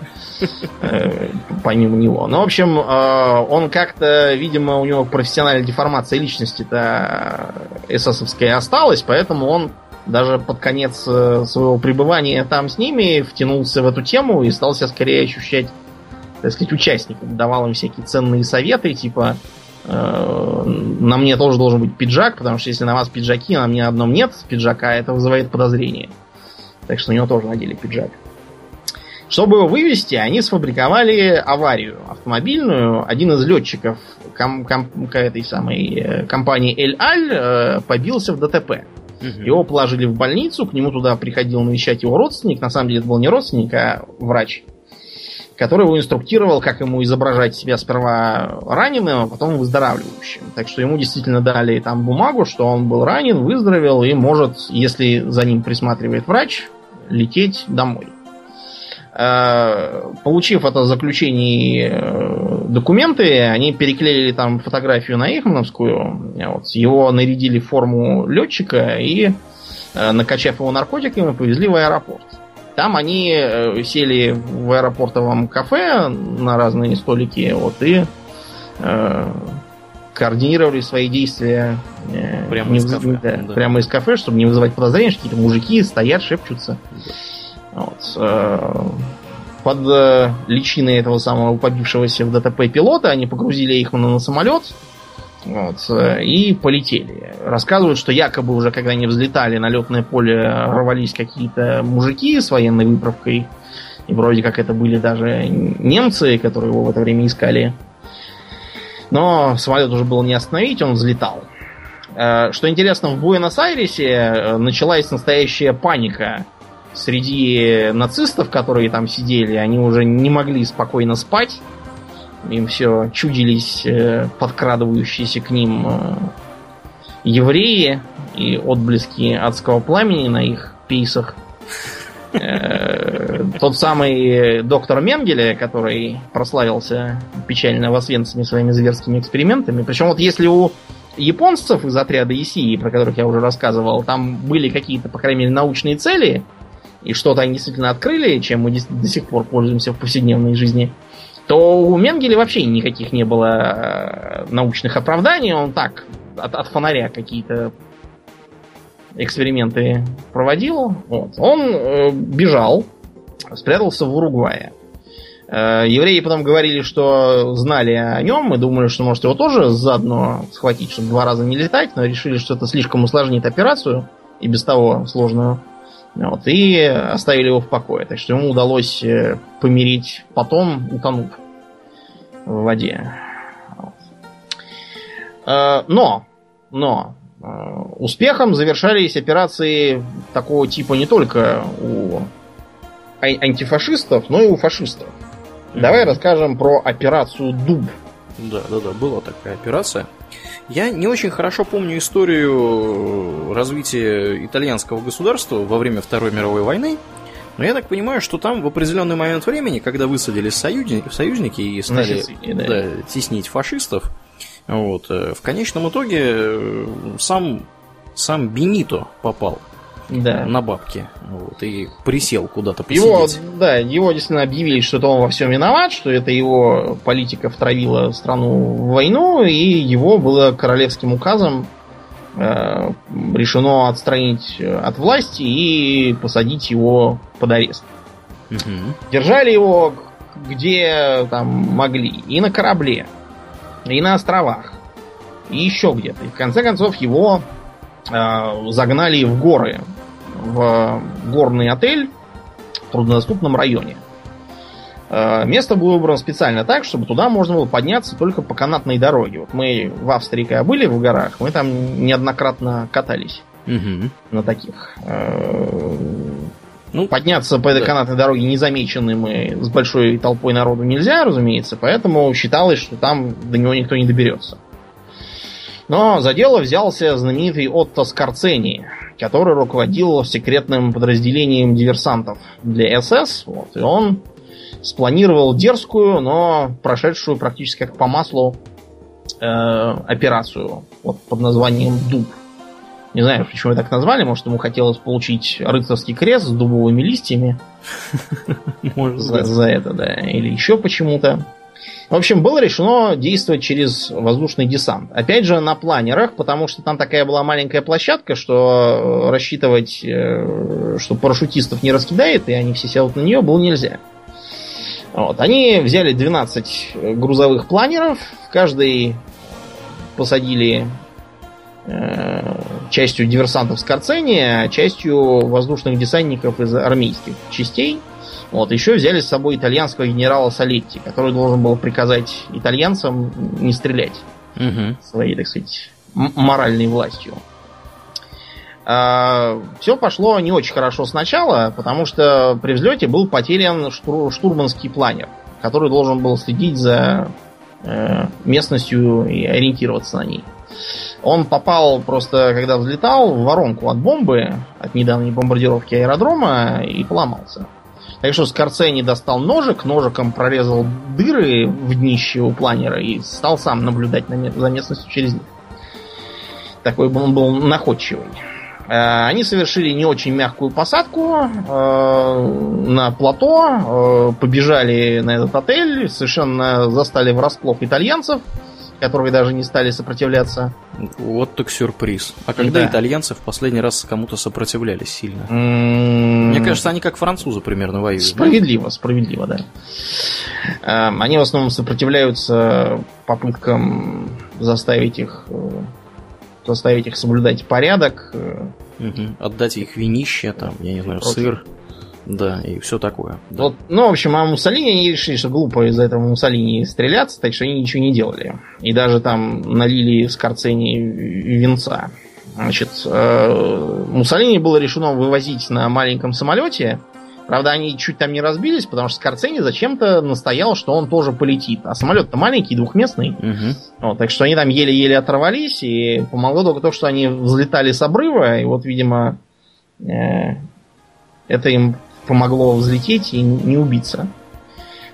э, помимо него. Ну, в общем, э, он как-то, видимо, у него профессиональная деформация личности-то эсэсовская осталась, поэтому он даже под конец э, своего пребывания там с ними втянулся в эту тему и стал себя скорее ощущать, так сказать, участником. Давал им всякие ценные советы, типа э, на мне тоже должен быть пиджак, потому что если на вас пиджаки, а на мне одном нет пиджака, это вызывает подозрение. Так что на него тоже надели пиджак. Чтобы его вывести, они сфабриковали аварию автомобильную. Один из летчиков ком- ком- этой самой э, компании Эль Аль э, побился в ДТП. Угу. Его положили в больницу, к нему туда приходил навещать его родственник. На самом деле это был не родственник, а врач, который его инструктировал, как ему изображать себя сперва раненым, а потом выздоравливающим. Так что ему действительно дали там бумагу, что он был ранен, выздоровел и может, если за ним присматривает врач, лететь домой. Э, получив это заключение э, документы, они переклеили там фотографию на Ихмановскую, вот, его нарядили в форму летчика и, э, накачав его наркотиками, повезли в аэропорт. Там они сели в аэропортовом кафе на разные столики, вот, и э, координировали свои действия прямо, не, из кафе, да, да. прямо из кафе, чтобы не вызывать подозрения, что какие-то мужики стоят, шепчутся. Да. Вот. Э, под э, личиной этого самого побившегося в ДТП пилота они погрузили их на самолет вот, э, и полетели. Рассказывают, что якобы уже когда они взлетали на летное поле, рвались какие-то мужики с военной выправкой И вроде как это были даже немцы, которые его в это время искали. Но самолет уже было не остановить, он взлетал. Что интересно, в Буэнос-Айресе началась настоящая паника среди нацистов, которые там сидели. Они уже не могли спокойно спать. Им все чудились э, подкрадывающиеся к ним евреи и отблески адского пламени на их пейсах. Тот самый доктор Менгеле, который прославился печально в Освенциме своими зверскими экспериментами. Причем вот если у японцев из отряда ИСИ, про которых я уже рассказывал, там были какие-то, по крайней мере, научные цели, и что-то они действительно открыли, чем мы до сих пор пользуемся в повседневной жизни, то у Менгеля вообще никаких не было э, научных оправданий. Он так, от, от фонаря какие-то эксперименты проводил. Вот. Он э, бежал, спрятался в Уругвае. Э, евреи потом говорили, что знали о нем и думали, что может его тоже заодно схватить, чтобы два раза не летать, но решили, что это слишком усложнит операцию, и без того сложную. Вот, и оставили его в покое. Так что ему удалось э, помирить потом, утонув в воде. Э, но, но, успехом завершались операции такого типа не только у антифашистов, но и у фашистов. Давай расскажем про операцию Дуб. Да, да, да, была такая операция. Я не очень хорошо помню историю развития итальянского государства во время Второй мировой войны, но я так понимаю, что там в определенный момент времени, когда высадились союзники, союзники и стали да. Да, теснить фашистов, вот, э, в конечном итоге э, сам, сам Бенито попал да. на бабки. Вот, и присел куда-то посидеть. Его, да, его действительно объявили, что это он во всем виноват, что это его политика втравила страну в войну, и его было королевским указом э, решено отстранить от власти и посадить его под арест. Угу. Держали его где там могли. И на корабле, и на островах, и еще где-то. И в конце концов его э, загнали в горы, в горный отель в труднодоступном районе. Э, место было выбрано специально так, чтобы туда можно было подняться только по канатной дороге. Вот мы в Австрии, когда были в горах, мы там неоднократно катались угу. на таких. Э, ну, Подняться по этой да. канатной дороге незамеченным и с большой толпой народу нельзя, разумеется, поэтому считалось, что там до него никто не доберется. Но за дело взялся знаменитый Отто Скорцени, который руководил секретным подразделением диверсантов для СС. Вот, и он спланировал дерзкую, но прошедшую практически как по маслу э, операцию вот, под названием Дуб. Не знаю, почему так назвали. Может, ему хотелось получить рыцарский крест с дубовыми листьями. За это, да. Или еще почему-то. В общем, было решено действовать через воздушный десант. Опять же, на планерах, потому что там такая была маленькая площадка, что э, рассчитывать, э, что парашютистов не раскидает, и они все сядут на нее, было нельзя. Вот. Они взяли 12 грузовых планеров, в каждый посадили э, частью диверсантов с Карцени, а частью воздушных десантников из армейских частей – вот, еще взяли с собой итальянского генерала Салетти, который должен был приказать итальянцам не стрелять угу. своей, так сказать, моральной властью. А, все пошло не очень хорошо сначала, потому что при взлете был потерян штур, штурманский планер, который должен был следить за э, местностью и ориентироваться на ней. Он попал просто, когда взлетал, в воронку от бомбы, от недавней бомбардировки аэродрома, и поломался. Так что Скорцени достал ножик, ножиком прорезал дыры в днище у планера и стал сам наблюдать на, за местностью через них. Такой он был находчивый. Э, они совершили не очень мягкую посадку э, на плато, э, побежали на этот отель, совершенно застали врасплох итальянцев, которые даже не стали сопротивляться. Вот так сюрприз. А когда да. итальянцы в последний раз кому-то сопротивлялись сильно? Mm-hmm. Мне кажется, они как французы примерно воюют. Справедливо, да? справедливо, да. Эм, они в основном сопротивляются попыткам заставить их э, заставить их соблюдать порядок. Угу. Отдать их винище, там, я не знаю, сыр. Да, и все такое. Да. Вот, ну, в общем, а Муссолини они решили, что глупо из-за этого Муссолини стреляться, так что они ничего не делали. И даже там налили Скорцени венца. Значит, э, Муссолини было решено вывозить на маленьком самолете. Правда, они чуть там не разбились, потому что Скорцени зачем-то настоял, что он тоже полетит. А самолет-то маленький, двухместный. Угу. Вот, так что они там еле-еле оторвались, и помогло только то, что они взлетали с обрыва, и вот, видимо, э, это им помогло взлететь и не убиться.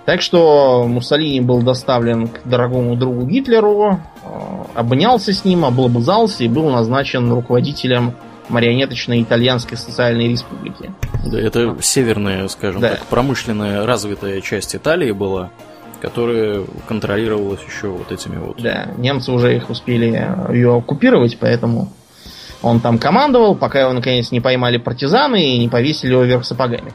Так что Муссолини был доставлен к дорогому другу Гитлеру, э, обнялся с ним, облобызался и был назначен руководителем марионеточной итальянской социальной республики. Да, это северная, скажем да. так, промышленная развитая часть Италии была, которая контролировалась еще вот этими вот. Да, немцы уже их успели ее оккупировать, поэтому он там командовал, пока его наконец не поймали партизаны и не повесили его вверх сапогами.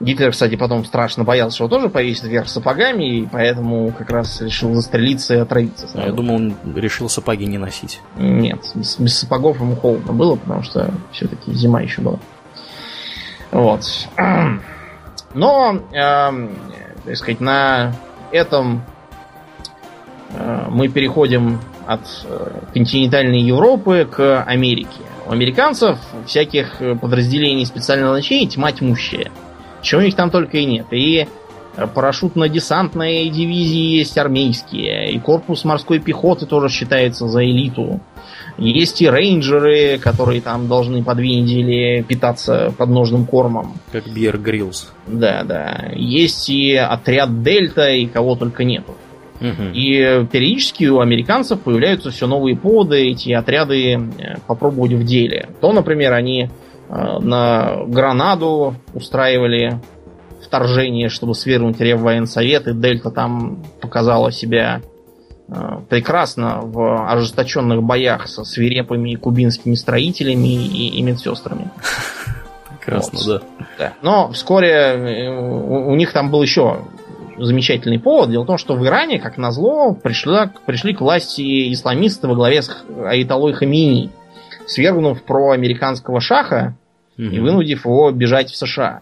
Гитлер, кстати, потом страшно боялся, что его тоже повесит вверх сапогами, и поэтому как раз решил застрелиться и отравиться. Сразу. Я думал, он решил сапоги не носить. Нет, без, без сапогов ему холодно было, потому что все-таки зима еще была. Вот. Но, э, так сказать, на этом э, мы переходим от э, континентальной Европы к Америке. У американцев всяких подразделений специального назначения тьма тьмущая. Чего у них там только и нет. И парашютно-десантные дивизии есть армейские, и корпус морской пехоты тоже считается за элиту. Есть и рейнджеры, которые там должны по две недели питаться подножным кормом. Как Бьер Гриллс. Да, да. Есть и отряд Дельта, и кого только нету. Угу. И периодически у американцев появляются все новые поводы эти отряды э, попробовать в деле. То, например, они э, на Гранаду устраивали вторжение, чтобы свергнуть Реввоенсовет, и Дельта там показала себя э, прекрасно в ожесточенных боях со свирепыми кубинскими строителями и, и медсестрами. Прекрасно, вот. да. да. Но вскоре у, у них там был еще замечательный повод. Дело в том, что в Иране, как назло, пришла, пришли к власти исламисты во главе с Айталой Хамини, свергнув проамериканского шаха угу. и вынудив его бежать в США.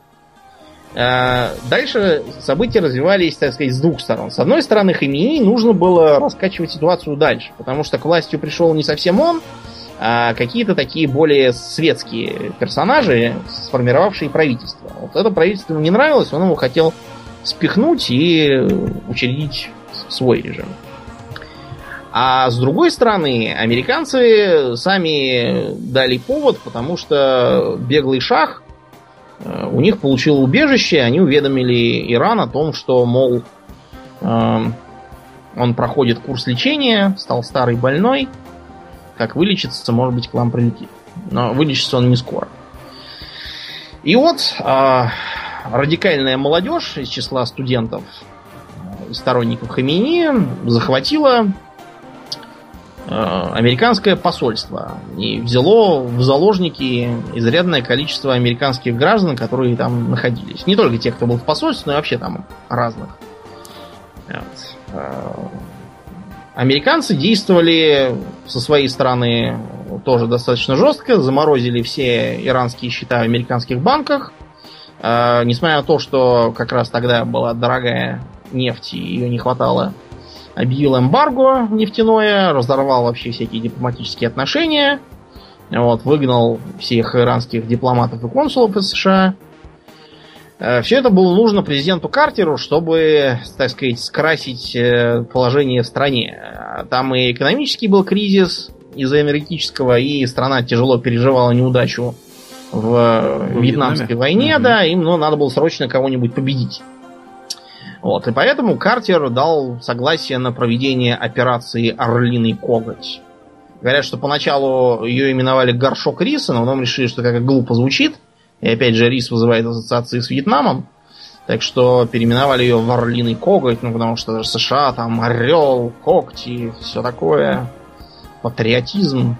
А, дальше события развивались, так сказать, с двух сторон. С одной стороны, Хамини нужно было раскачивать ситуацию дальше, потому что к властью пришел не совсем он, а какие-то такие более светские персонажи, сформировавшие правительство. Вот это правительство ему не нравилось, он его хотел спихнуть и учредить свой режим. А с другой стороны, американцы сами дали повод, потому что беглый шах э, у них получил убежище, они уведомили Иран о том, что, мол, э, он проходит курс лечения, стал старый больной, как вылечится, может быть, к вам прилетит. Но вылечится он не скоро. И вот э, радикальная молодежь из числа студентов, сторонников Хамини, захватила э, американское посольство и взяло в заложники изрядное количество американских граждан, которые там находились. Не только тех, кто был в посольстве, но и вообще там разных. Вот. Э, американцы действовали со своей стороны тоже достаточно жестко, заморозили все иранские счета в американских банках – Э, несмотря на то, что как раз тогда была дорогая нефть, и ее не хватало, объявил эмбарго нефтяное, разорвал вообще всякие дипломатические отношения, вот, выгнал всех иранских дипломатов и консулов из США. Э, Все это было нужно президенту Картеру, чтобы, так сказать, скрасить э, положение в стране. Там и экономический был кризис из-за энергетического, и страна тяжело переживала неудачу в, в Вьетнамской войне, угу. да, им ну, надо было срочно кого-нибудь победить. Вот, и поэтому Картер дал согласие на проведение операции «Орлиный коготь». Говорят, что поначалу ее именовали «Горшок риса», но потом решили, что как глупо звучит. И опять же, рис вызывает ассоциации с Вьетнамом. Так что переименовали ее в «Орлиный коготь», ну, потому что даже США, там, орел, когти, все такое. Патриотизм.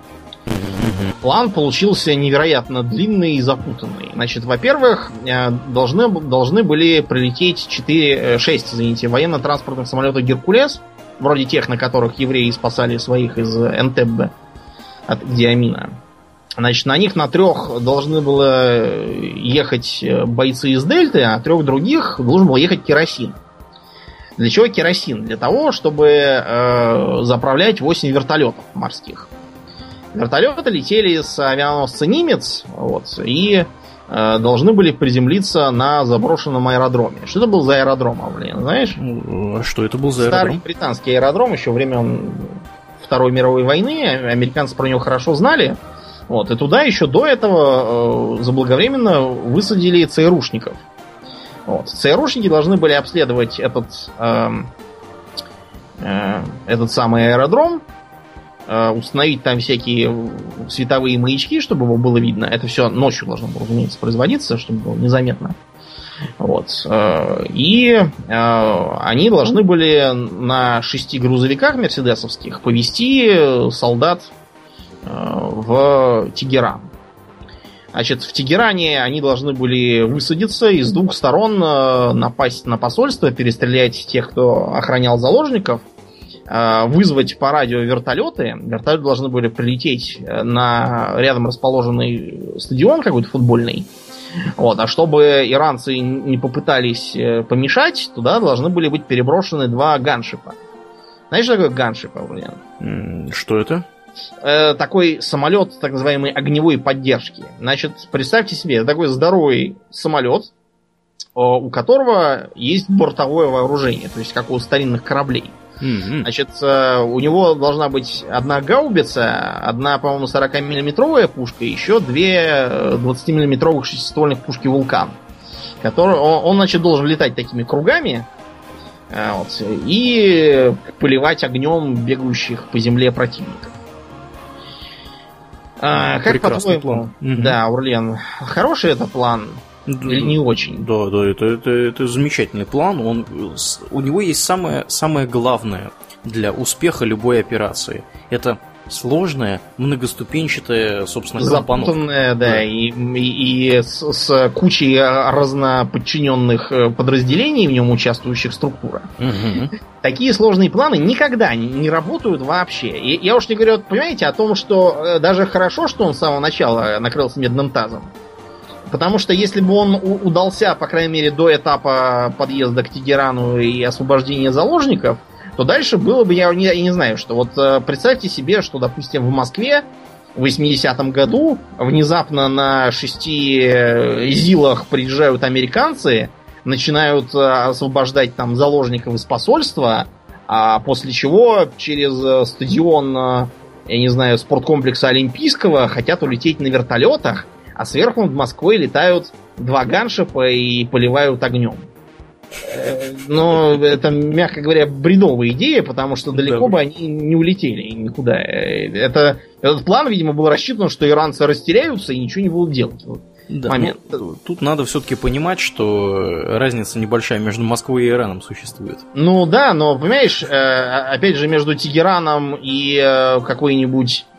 План получился невероятно длинный и запутанный. Значит, во-первых, э, должны, должны были прилететь 4, 6 э, извините, военно-транспортных самолетов «Геркулес», вроде тех, на которых евреи спасали своих из Энтеббе от Диамина. Значит, на них на трех должны было ехать бойцы из Дельты, а трех других должен был ехать керосин. Для чего керосин? Для того, чтобы э, заправлять 8 вертолетов морских. Вертолеты летели с авианосца Нимец, вот, и э, должны были приземлиться на заброшенном аэродроме. Что это был за аэродром, блин, знаешь? А что это был за аэродром? Старый британский аэродром еще времен Второй мировой войны. Американцы про него хорошо знали. Вот, и туда еще до этого э, заблаговременно высадили ЦРУшников. Вот. ЦРУшники должны были обследовать этот, э, э, этот самый аэродром, э, установить там всякие световые маячки, чтобы его было видно. Это все ночью должно было, разумеется, производиться, чтобы было незаметно. Вот. Э, и э, они должны были на шести грузовиках мерседесовских повезти солдат э, в Тегеран. Значит, в Тегеране они должны были высадиться и с двух сторон э, напасть на посольство, перестрелять тех, кто охранял заложников, э, вызвать по радио вертолеты. Вертолеты должны были прилететь э, на рядом расположенный стадион какой-то футбольный. Вот, а чтобы иранцы не попытались помешать, туда должны были быть переброшены два ганшипа. Знаешь, что такое ганшип, Аурлиан? Что это? э, такой самолет так называемой огневой поддержки. Значит, представьте себе, такой здоровый самолет, э, у которого есть бортовое вооружение, то есть как у старинных кораблей. Mm-hmm. Значит, э, у него должна быть одна гаубица, одна, по-моему, 40-миллиметровая пушка, и еще две 20-миллиметровых шестиствольных пушки «Вулкан». Который, он, он, значит, должен летать такими кругами, э, вот, и поливать огнем бегающих по земле противников. А, как по-твоему? План. Да, Урлен, хороший это план? Или не очень? Да, да, это, это, это замечательный план. Он, у него есть самое, самое главное для успеха любой операции. Это сложная, многоступенчатая, собственно, Запутанная, да, да, и, и, и с, с кучей разноподчиненных э, подразделений в нем участвующих структура. Угу. Такие сложные планы никогда не, не работают вообще. И я уж не говорю, понимаете, о том, что э, даже хорошо, что он с самого начала накрылся медным тазом. Потому что если бы он удался, по крайней мере, до этапа подъезда к Тегерану и освобождения заложников, то дальше было бы, я не, я не знаю, что. Вот э, представьте себе, что, допустим, в Москве в 80-м году внезапно на шести э, ЗИЛах приезжают американцы, начинают э, освобождать там заложников из посольства, а после чего через стадион, я не знаю, спорткомплекса Олимпийского хотят улететь на вертолетах, а сверху над Москвой летают два ганшипа и поливают огнем. Но это, мягко говоря, бредовая идея, потому что далеко да. бы они не улетели никуда. Это, этот план, видимо, был рассчитан, что иранцы растеряются и ничего не будут делать. да, момент. Ну, тут надо все-таки понимать, что разница небольшая между Москвой и Ираном существует. Ну да, но понимаешь, э, опять же, между Тегераном и э, какой-нибудь Э,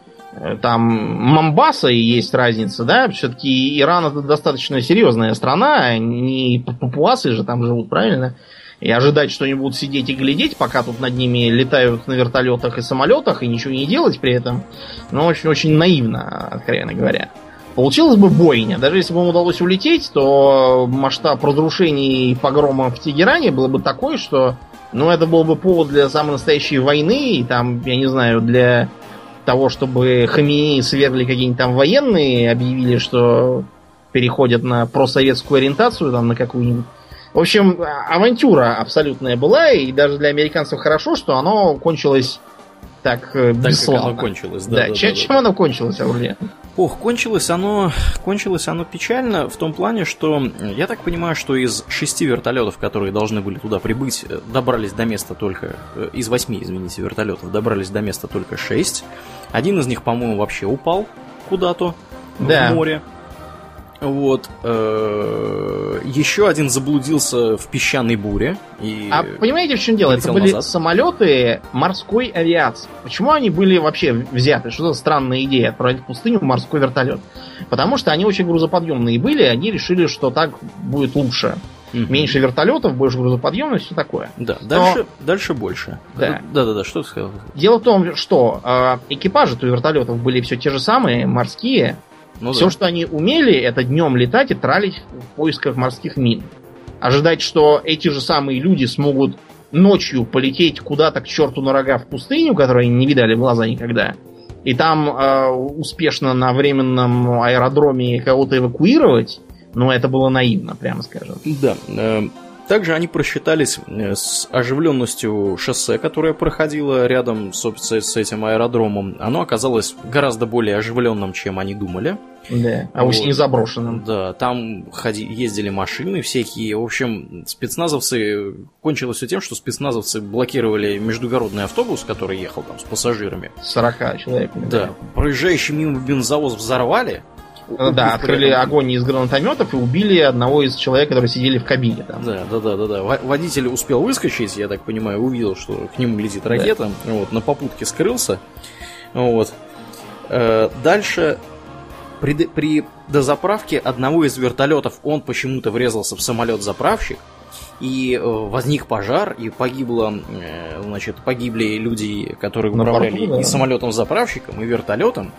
там Мамбаса и есть разница, да? Все-таки Иран это достаточно серьезная страна, не папуасы же там живут, правильно? И ожидать, что они будут сидеть и глядеть, пока тут над ними летают на вертолетах и самолетах, и ничего не делать при этом, ну, очень-очень наивно, откровенно говоря. Получилась бы бойня. Даже если бы им удалось улететь, то масштаб разрушений и погрома в Тегеране было бы такой, что ну, это был бы повод для самой настоящей войны, и там, я не знаю, для того, чтобы Хамини свергли какие-нибудь там военные, объявили, что переходят на просоветскую ориентацию, там, на какую-нибудь. В общем, авантюра абсолютная была, и даже для американцев хорошо, что оно кончилось так, э, так бесславно. Оно кончилось, да. да, да, чем, да, чем оно кончилось, Аурлиан? Ох, кончилось оно, кончилось оно печально в том плане, что я так понимаю, что из шести вертолетов, которые должны были туда прибыть, э, добрались до места только э, из восьми, извините, вертолетов добрались до места только шесть. Один из них, по-моему, вообще упал куда-то да. в море. Вот. Э, еще один заблудился в песчаной буре. И а понимаете, в чем дело? Это были назад. самолеты морской авиации. Почему они были вообще взяты? Что за странная идея отправить в пустыню морской вертолет? Потому что они очень грузоподъемные были, они решили, что так будет лучше. Угу. Меньше вертолетов, больше грузоподъемность, все такое. Да, дальше, Но... дальше больше. Да. да, да, да, что ты сказал? Дело в том, что э, экипажи-то вертолетов были все те же самые, морские. Ну, Все, да. что они умели, это днем летать и тралить в поисках морских мин. Ожидать, что эти же самые люди смогут ночью полететь куда-то к черту на рога в пустыню, которую они не видали в глаза никогда, и там э, успешно на временном аэродроме кого-то эвакуировать, ну, это было наивно, прямо скажем. Да. Э, также они просчитались э, с оживленностью шоссе, которое проходило рядом с, с этим аэродромом. Оно оказалось гораздо более оживленным, чем они думали. Да, а вот. не заброшенным. Да, там ходи, ездили машины всякие. В общем, спецназовцы... Кончилось все тем, что спецназовцы блокировали междугородный автобус, который ехал там с пассажирами. 40 человек. Да. Проезжающий мимо бензовоз взорвали, да, открыли огонь из гранатометов и убили одного из человек, которые сидели в кабине там. Да, да, да, да, да. Водитель успел выскочить, я так понимаю, увидел, что к нему летит ракета. Да. Вот, на попутке скрылся. Вот. Э, дальше при, при дозаправке одного из вертолетов он почему-то врезался в самолет-заправщик, и э, возник пожар, и погибло, э, значит, погибли люди, которые управляли борту, да. и самолетом-заправщиком, и вертолетом.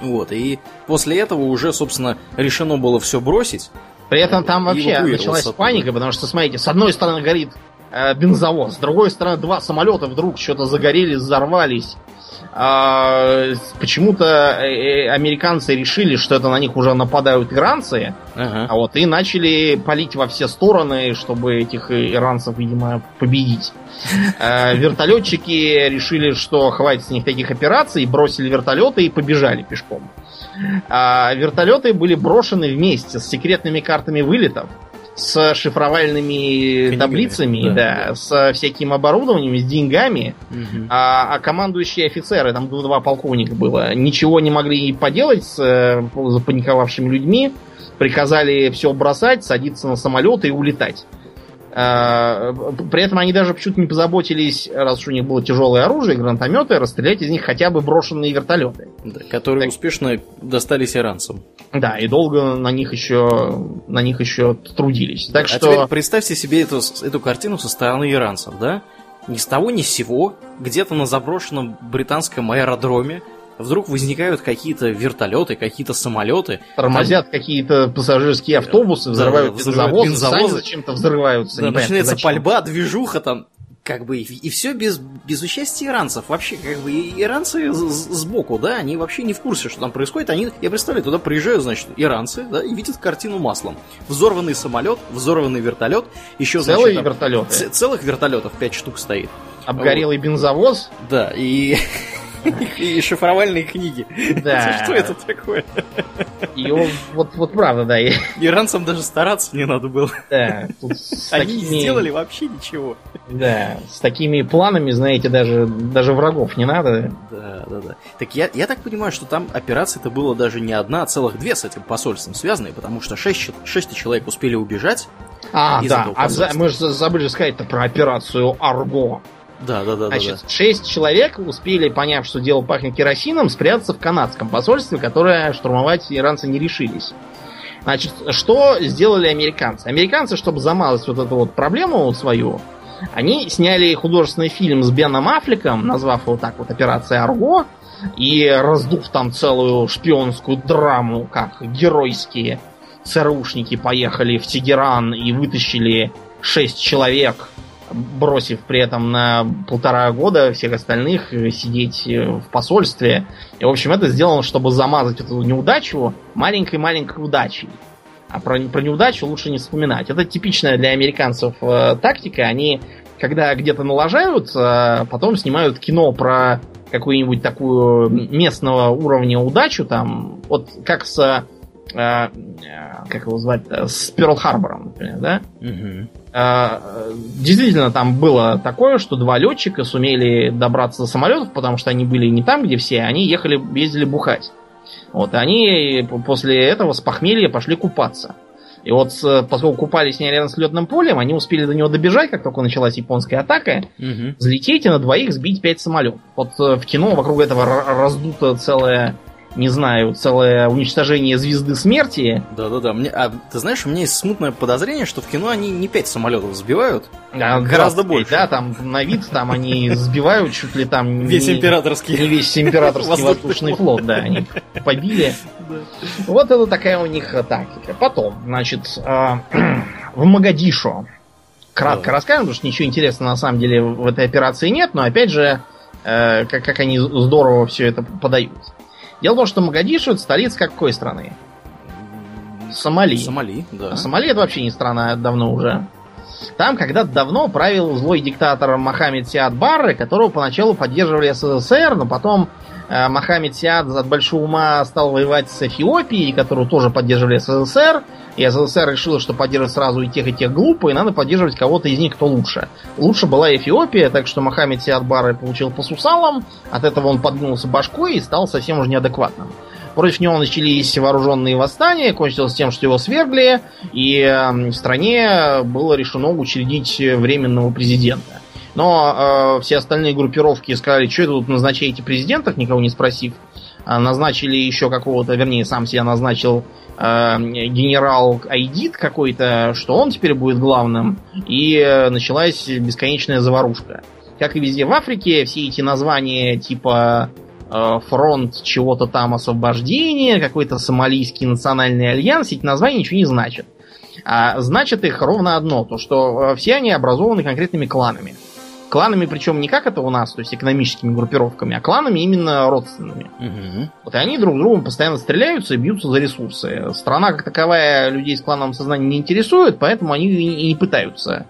Вот, и после этого уже, собственно, решено было все бросить. При этом там вообще началась паника, потому что, смотрите, с одной стороны горит э, бензовоз, с другой стороны два самолета вдруг что-то загорелись, взорвались. А, почему-то э, э, американцы решили, что это на них уже нападают иранцы, ага. а вот и начали палить во все стороны, чтобы этих иранцев, видимо, победить. А, вертолетчики решили, что хватит с них таких операций, бросили вертолеты и побежали пешком. А вертолеты были брошены вместе с секретными картами вылетов с шифровальными Книгами, таблицами, да, да, с всяким оборудованием, с деньгами, угу. а, а командующие офицеры, там два полковника было, ничего не могли поделать с э, запаниковавшими людьми, приказали все бросать, садиться на самолет и улетать. А, при этом они даже почему-то не позаботились, раз уж у них было тяжелое оружие, гранатометы, расстрелять из них хотя бы брошенные вертолеты. Да, которые так... успешно достались иранцам. Да, и долго на них еще, на них еще трудились. Так а что... теперь представьте себе эту, эту картину со стороны иранцев, да? Ни с того ни с сего, где-то на заброшенном британском аэродроме вдруг возникают какие-то вертолеты, какие-то самолеты. Тормозят там... какие-то пассажирские автобусы, взрывают да, бензовозы, бензовозы. сами зачем-то взрываются. Да, начинается зачем. пальба, движуха там. Как бы, и, все без, без участия иранцев. Вообще, как бы, иранцы сбоку, да, они вообще не в курсе, что там происходит. Они, я представляю, туда приезжают, значит, иранцы, да, и видят картину маслом. Взорванный самолет, взорванный вертолет, еще, Целые значит, вертолеты. Целых вертолетов пять штук стоит. Обгорелый вот. бензовоз. Да, и И шифровальные книги. Да. Что это такое? И вот, вот правда, да. Иранцам даже стараться не надо было. Да. Они такими... сделали вообще ничего. Да, с такими планами, знаете, даже, даже врагов не надо. Да, да, да. Так я, я так понимаю, что там операция-то была даже не одна, а целых две с этим посольством связанные, потому что шесть, шесть человек успели убежать. А, да, а за, мы же забыли сказать-то про операцию Арго. Да, да, да. Значит, да, да. шесть человек успели, поняв, что дело пахнет керосином, спрятаться в канадском посольстве, которое штурмовать иранцы не решились. Значит, что сделали американцы? Американцы, чтобы замазать вот эту вот проблему свою, они сняли художественный фильм с Беном Аффлеком, назвав его так вот «Операция Арго», и раздув там целую шпионскую драму, как геройские ЦРУшники поехали в Тегеран и вытащили шесть человек бросив при этом на полтора года всех остальных сидеть в посольстве. И, в общем, это сделано, чтобы замазать эту неудачу маленькой-маленькой удачей. А про, про неудачу лучше не вспоминать. Это типичная для американцев э, тактика. Они, когда где-то налажают, э, потом снимают кино про какую-нибудь такую местного уровня удачу, там, вот как с Э, как его звать, э, с Перл Харбором, например, да? Угу. Действительно, там было такое, что два летчика сумели добраться до самолетов, потому что они были не там, где все, они ехали, ездили бухать. Вот, и они после этого с похмелья пошли купаться. И вот, поскольку купались не рядом с летным полем, они успели до него добежать, как только началась японская атака, угу. взлететь и на двоих сбить пять самолетов. Вот в кино вокруг этого раздута целая не знаю, целое уничтожение звезды смерти. Да-да-да. Мне, а ты знаешь, у меня есть смутное подозрение, что в кино они не пять самолетов сбивают, а, гораздо больше. Да, там на вид там они сбивают чуть ли там... Весь не, императорский. Не весь императорский воздушный флот, да, они побили. Вот это такая у них тактика. Потом, значит, а, в Магадишо. Кратко расскажем, потому что ничего интересного на самом деле в этой операции нет, но опять же, э, как, как они здорово все это подают. Дело в том, что Магадишу это столица какой страны? Сомали. Сомали, да. А Сомали это вообще не страна давно уже. Там когда-то давно правил злой диктатор Мохаммед Сиад Барры, которого поначалу поддерживали СССР, но потом э, Мохаммед Сиад от большого ума стал воевать с Эфиопией, которую тоже поддерживали СССР. И СССР решила, что поддерживать сразу и тех, и тех глупо, и надо поддерживать кого-то из них, кто лучше. Лучше была Эфиопия, так что Мохаммед Сиад Бары получил по сусалам, от этого он подгнулся башкой и стал совсем уже неадекватным. Против него начались вооруженные восстания, кончилось тем, что его свергли, и эм, в стране было решено учредить временного президента. Но э, все остальные группировки сказали, что это тут назначаете президентов, никого не спросив. А назначили еще какого-то, вернее, сам себя назначил э, генерал Айдит какой-то, что он теперь будет главным, и э, началась бесконечная заварушка. Как и везде в Африке, все эти названия типа э, фронт чего-то там освобождения, какой-то сомалийский национальный альянс, эти названия ничего не значат. А значит их ровно одно, то что э, все они образованы конкретными кланами. Кланами, причем не как это у нас, то есть экономическими группировками, а кланами именно родственными. Угу. Вот и они друг с другом постоянно стреляются и бьются за ресурсы. Страна как таковая людей с клановым сознанием не интересует, поэтому они и не пытаются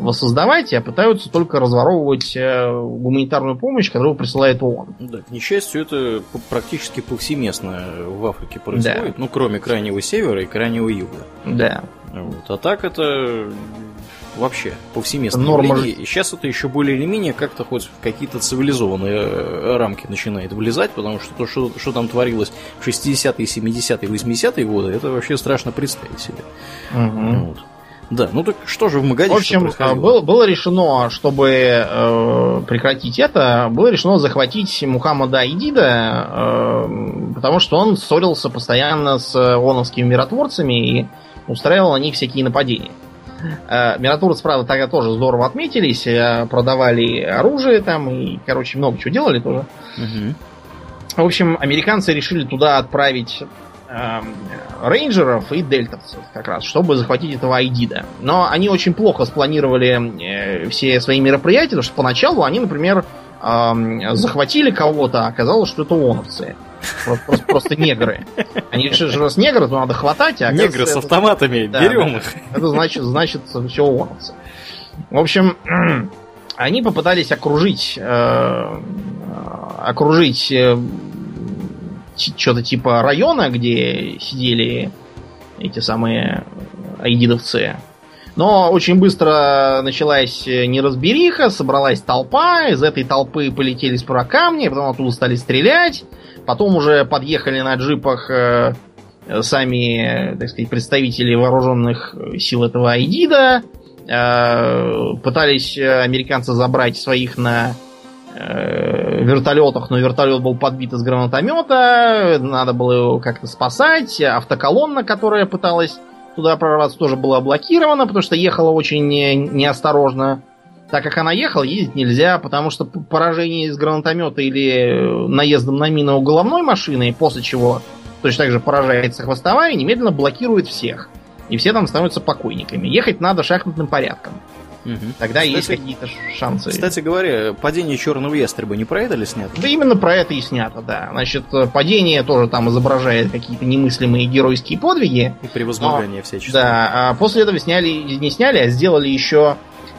воссоздавать, а пытаются только разворовывать э, гуманитарную помощь, которую присылает ООН. Да, к несчастью, это практически повсеместно в Африке происходит, да. ну, кроме крайнего севера и крайнего юга. Да. Вот. А так это вообще повсеместно Норма... И сейчас это еще более или менее как-то хоть в какие-то цивилизованные э, рамки начинает влезать, потому что то, что, что там творилось в 60-е, 70-е, 80-е годы, это вообще страшно представить себе. Угу. Вот. Да, ну так что же в Магадише В общем, было, было решено, чтобы э, прекратить это, было решено захватить Мухаммада Айдида, э, потому что он ссорился постоянно с оновскими миротворцами и устраивал на них всякие нападения. Э, миротворцы, правда, тогда тоже здорово отметились, э, продавали оружие там и, короче, много чего делали тоже. Угу. В общем, американцы решили туда отправить э, рейнджеров и дельтовцев как раз, чтобы захватить этого Айдида. Но они очень плохо спланировали э, все свои мероприятия, потому что поначалу они, например, э, захватили кого-то, а оказалось, что это оновцы. Просто, просто, просто негры. Они решили, что раз негры, то надо хватать. А негры с автоматами, это, берем да, их. Это значит, значит все ООНовцы. В общем, они попытались окружить, э, окружить э, что-то типа района, где сидели эти самые айдидовцы. Но очень быстро началась неразбериха, собралась толпа, из этой толпы полетели справа камни, потом оттуда стали стрелять. Потом уже подъехали на джипах э, сами, так сказать, представители вооруженных сил этого Айдида. Э, пытались американцы забрать своих на э, вертолетах, но вертолет был подбит из гранатомета. Надо было его как-то спасать. Автоколонна, которая пыталась туда прорваться, тоже была блокирована, потому что ехала очень неосторожно. Так как она ехала, ездить нельзя, потому что поражение из гранатомета или э, наездом на мину головной машины, после чего точно так же поражается хвостовая, немедленно блокирует всех. И все там становятся покойниками. Ехать надо шахматным порядком. Угу. Тогда кстати, есть какие-то шансы. Кстати говоря, падение черного ястреба не про это ли снято? Да именно про это и снято, да. Значит, падение тоже там изображает какие-то немыслимые геройские подвиги. И превозмогание всяческие. Да, а после этого сняли, не сняли, а сделали еще а,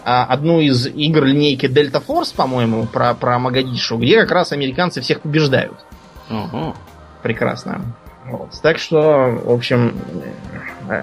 одну из игр линейки Delta Force, по-моему, про, про Магадишу, где как раз американцы всех побеждают. Угу. Прекрасно. Вот. Так что, в общем,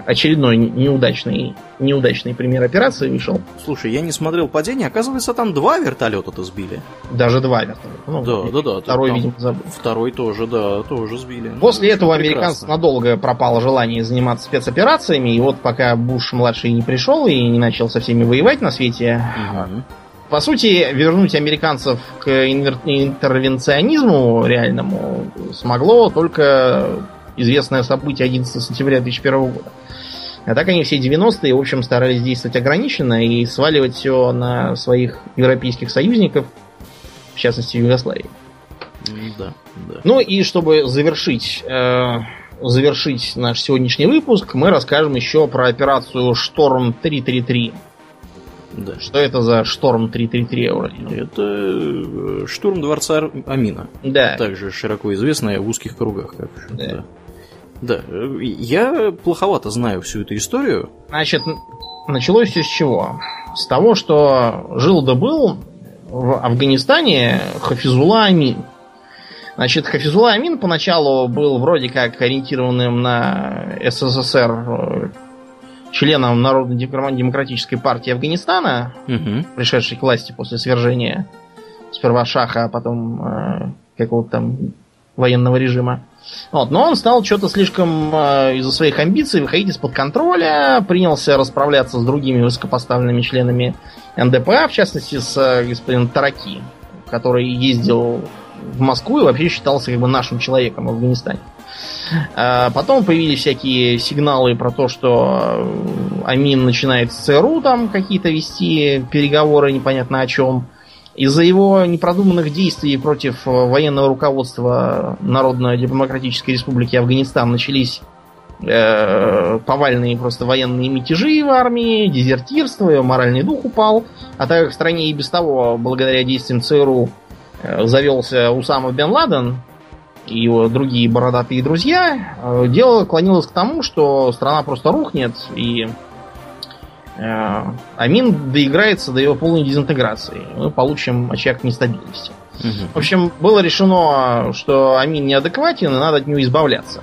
очередной неудачный, неудачный пример операции вышел. Слушай, я не смотрел падение, оказывается, там два вертолета-то сбили. Даже два вертолета. Ну, да, да, да. Второй, видимо, забыл. Второй тоже, да, тоже сбили. После этого американцев надолго пропало желание заниматься спецоперациями, и вот пока Буш младший не пришел и не начал со всеми воевать на свете, угу. по сути, вернуть американцев к интервенционизму реальному смогло только известное событие 11 сентября 2001 года. А так они все 90-е, в общем, старались действовать ограниченно и сваливать все на своих европейских союзников, в частности, Югославии. Да, да. Ну и чтобы завершить, э, завершить наш сегодняшний выпуск, мы расскажем еще про операцию Шторм 333. Да. Что это за Шторм 333, Ауралин? Это э, штурм дворца Амина. Да. Также широко известная в узких кругах. Как, да. да. Да. Я плоховато знаю всю эту историю. Значит, началось все с чего? С того, что жил да был в Афганистане Хафизула Амин. Значит, Хафизула Амин поначалу был вроде как ориентированным на СССР э, членом Народно-демократической партии Афганистана, угу. пришедшей к власти после свержения сперва Шаха, а потом э, какого-то там военного режима. Вот, но он стал что-то слишком э, из-за своих амбиций выходить из-под контроля, принялся расправляться с другими высокопоставленными членами НДПА, в частности с э, господином Тараки, который ездил в Москву и вообще считался как бы нашим человеком в Афганистане. А потом появились всякие сигналы про то, что Амин начинает с ЦРУ там какие-то вести переговоры непонятно о чем. Из-за его непродуманных действий против э, военного руководства Народно-демократической республики Афганистан начались э, повальные просто военные мятежи в армии, дезертирство, его моральный дух упал. А так как в стране и без того, благодаря действиям ЦРУ, э, завелся Усама Бен Ладен, и его другие бородатые друзья, э, дело клонилось к тому, что страна просто рухнет, и Амин доиграется до его полной дезинтеграции. Мы получим очаг нестабильности. Угу. В общем, было решено, что Амин неадекватен, и надо от него избавляться.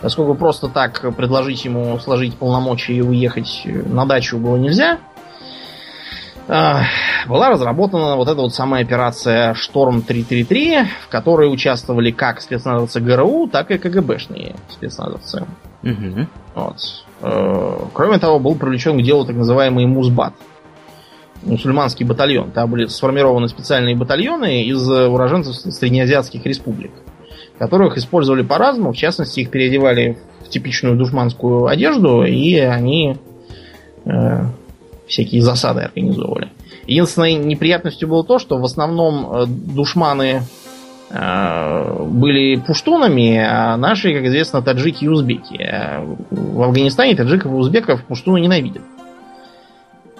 Поскольку просто так предложить ему сложить полномочия и уехать на дачу было нельзя, была разработана вот эта вот самая операция Шторм 333, в которой участвовали как спецназовцы ГРУ, так и КГБшные спецназовцы. Угу. Вот. Э, кроме того, был привлечен к делу так называемый Музбат. Мусульманский батальон. Там были сформированы специальные батальоны из уроженцев среднеазиатских республик, которых использовали по-разному. В частности, их переодевали в типичную душманскую одежду, и они э, всякие засады организовывали. Единственной неприятностью было то, что в основном э, душманы э, были пуштунами, а наши, как известно, таджики и узбеки. А в Афганистане таджиков и узбеков пуштуны ненавидят.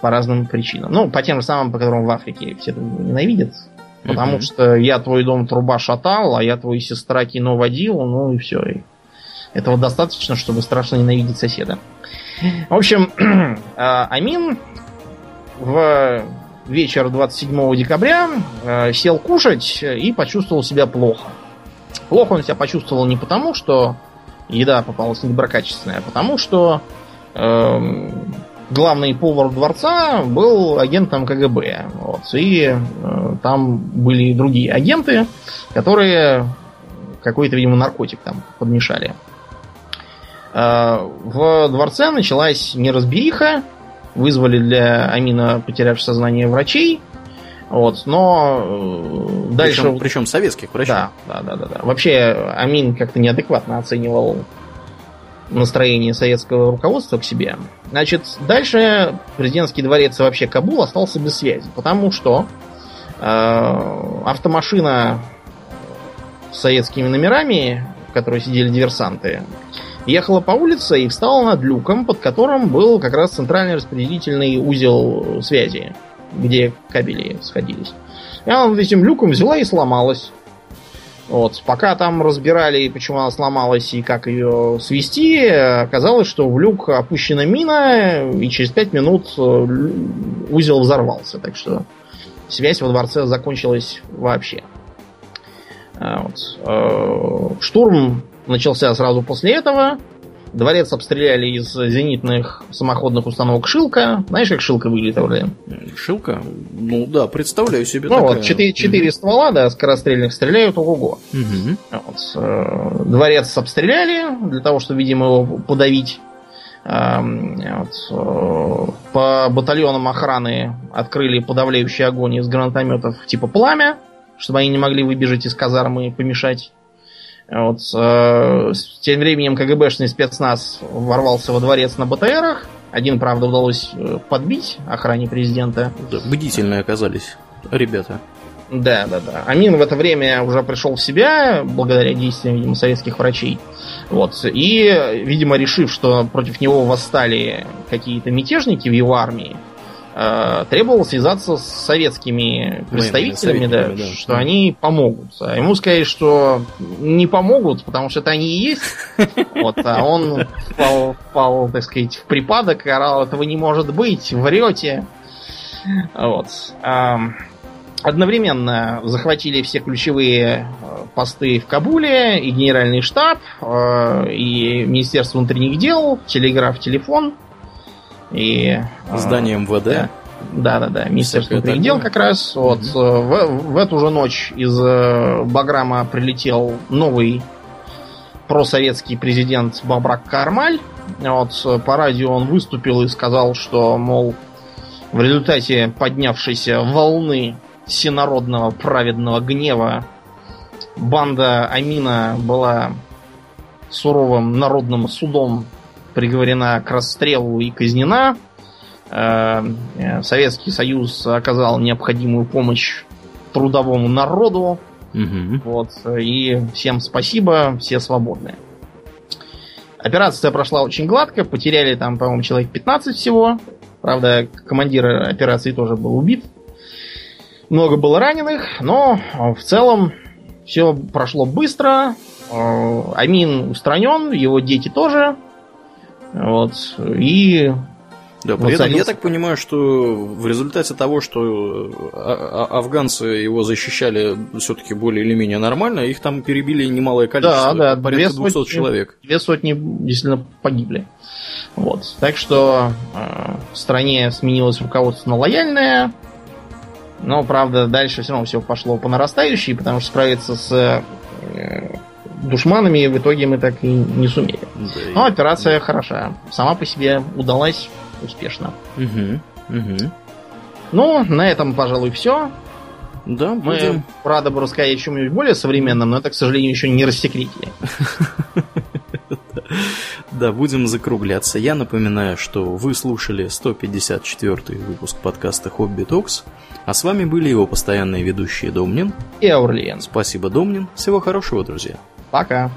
По разным причинам. Ну, по тем же самым, по которым в Африке все ненавидят. Потому mm-hmm. что я твой дом труба шатал, а я твою сестра кино водил, ну и все. И этого достаточно, чтобы страшно ненавидеть соседа. В общем, а, Амин в вечер 27 декабря э, сел кушать и почувствовал себя плохо. Плохо он себя почувствовал не потому, что еда попалась недоброкачественная, а потому что э, главный повар дворца был агентом КГБ. Вот, и э, там были другие агенты, которые какой-то, видимо, наркотик там подмешали. Э, в дворце началась неразбериха, вызвали для Амина, потерявшего сознание, врачей. Вот, но э, дальше... Причем, причем советских врачей. Да, да, да, да, да. Вообще Амин как-то неадекватно оценивал настроение советского руководства к себе. Значит, дальше президентский дворец и вообще Кабул остался без связи, потому что э, автомашина с советскими номерами, в которой сидели диверсанты, ехала по улице и встала над люком, под которым был как раз центральный распределительный узел связи, где кабели сходились. И она этим люком взяла и сломалась. Вот. Пока там разбирали, почему она сломалась и как ее свести, оказалось, что в люк опущена мина, и через 5 минут э, узел взорвался. Так что связь во дворце закончилась вообще. А, вот. Э, штурм начался сразу после этого. Дворец обстреляли из зенитных самоходных установок Шилка. Знаешь, как Шилка выглядит, Аурлиен? Шилка? Ну да, представляю себе. Ну такая... вот, четыре, четыре mm ствола, да, скорострельных стреляют ого-го. mm Вот, э, дворец обстреляли для того, чтобы, видимо, его подавить. Вот, э, по батальонам охраны открыли подавляющий огонь из гранатометов типа пламя, чтобы они не могли выбежать из казармы и помешать. Вот, э, тем временем КГБшный спецназ ворвался во дворец на БТРах. Один, правда, удалось э, подбить охране президента. Да, бдительные оказались ребята. Да, да, да. Амин в это время уже пришел в себя, благодаря действиям, видимо, советских врачей. Вот. И, видимо, решив, что против него восстали какие-то мятежники в его армии, требовал связаться с советскими представителями, да, да, что они помогут. А ему сказали, что не помогут, потому что это они и есть. Вот, а он впал, впал, так сказать, в припадок, орал, этого не может быть, врете. Вот. Одновременно захватили все ключевые э, посты в Кабуле, и генеральный штаб, э, и Министерство внутренних дел, телеграф, телефон, и... Э, Здание МВД. Да, да, да, Министерство внутренних дел как раз. Вот, в, в эту же ночь из Баграма прилетел новый просоветский президент Бабрак Кармаль. Вот, по радио он выступил и сказал, что, мол, в результате поднявшейся волны всенародного праведного гнева банда Амина была суровым народным судом приговорена к расстрелу и казнена. Э, Советский Союз оказал необходимую помощь трудовому народу. Угу. Вот, и всем спасибо, все свободны. Операция прошла очень гладко, потеряли там, по-моему, человек 15 всего. Правда, командир операции тоже был убит. Много было раненых, но э, в целом все прошло быстро. Э, Амин устранен, его дети тоже. Вот. И да, при этом я так понимаю, что в результате того, что а, а, афганцы его защищали все-таки более или менее нормально, их там перебили немалое количество. Да, да, порядка 200 сотни, человек. Две сотни действительно погибли. Вот. Так что э, в стране сменилось руководство на лояльное, но, правда, дальше все равно все пошло по нарастающей, потому что справиться с э, душманами в итоге мы так и не сумели. Да, Но операция да. хороша. Сама по себе удалась успешно. Угу, угу. Ну, на этом, пожалуй, все. Да, мы будем... рады бы рассказать о чем-нибудь более современном, но это, к сожалению, еще не рассекретили. Да, будем закругляться. Я напоминаю, что вы слушали 154 выпуск подкаста Хобби Токс. А с вами были его постоянные ведущие Домнин и Аурлиен. Спасибо, Домнин. Всего хорошего, друзья. Пока.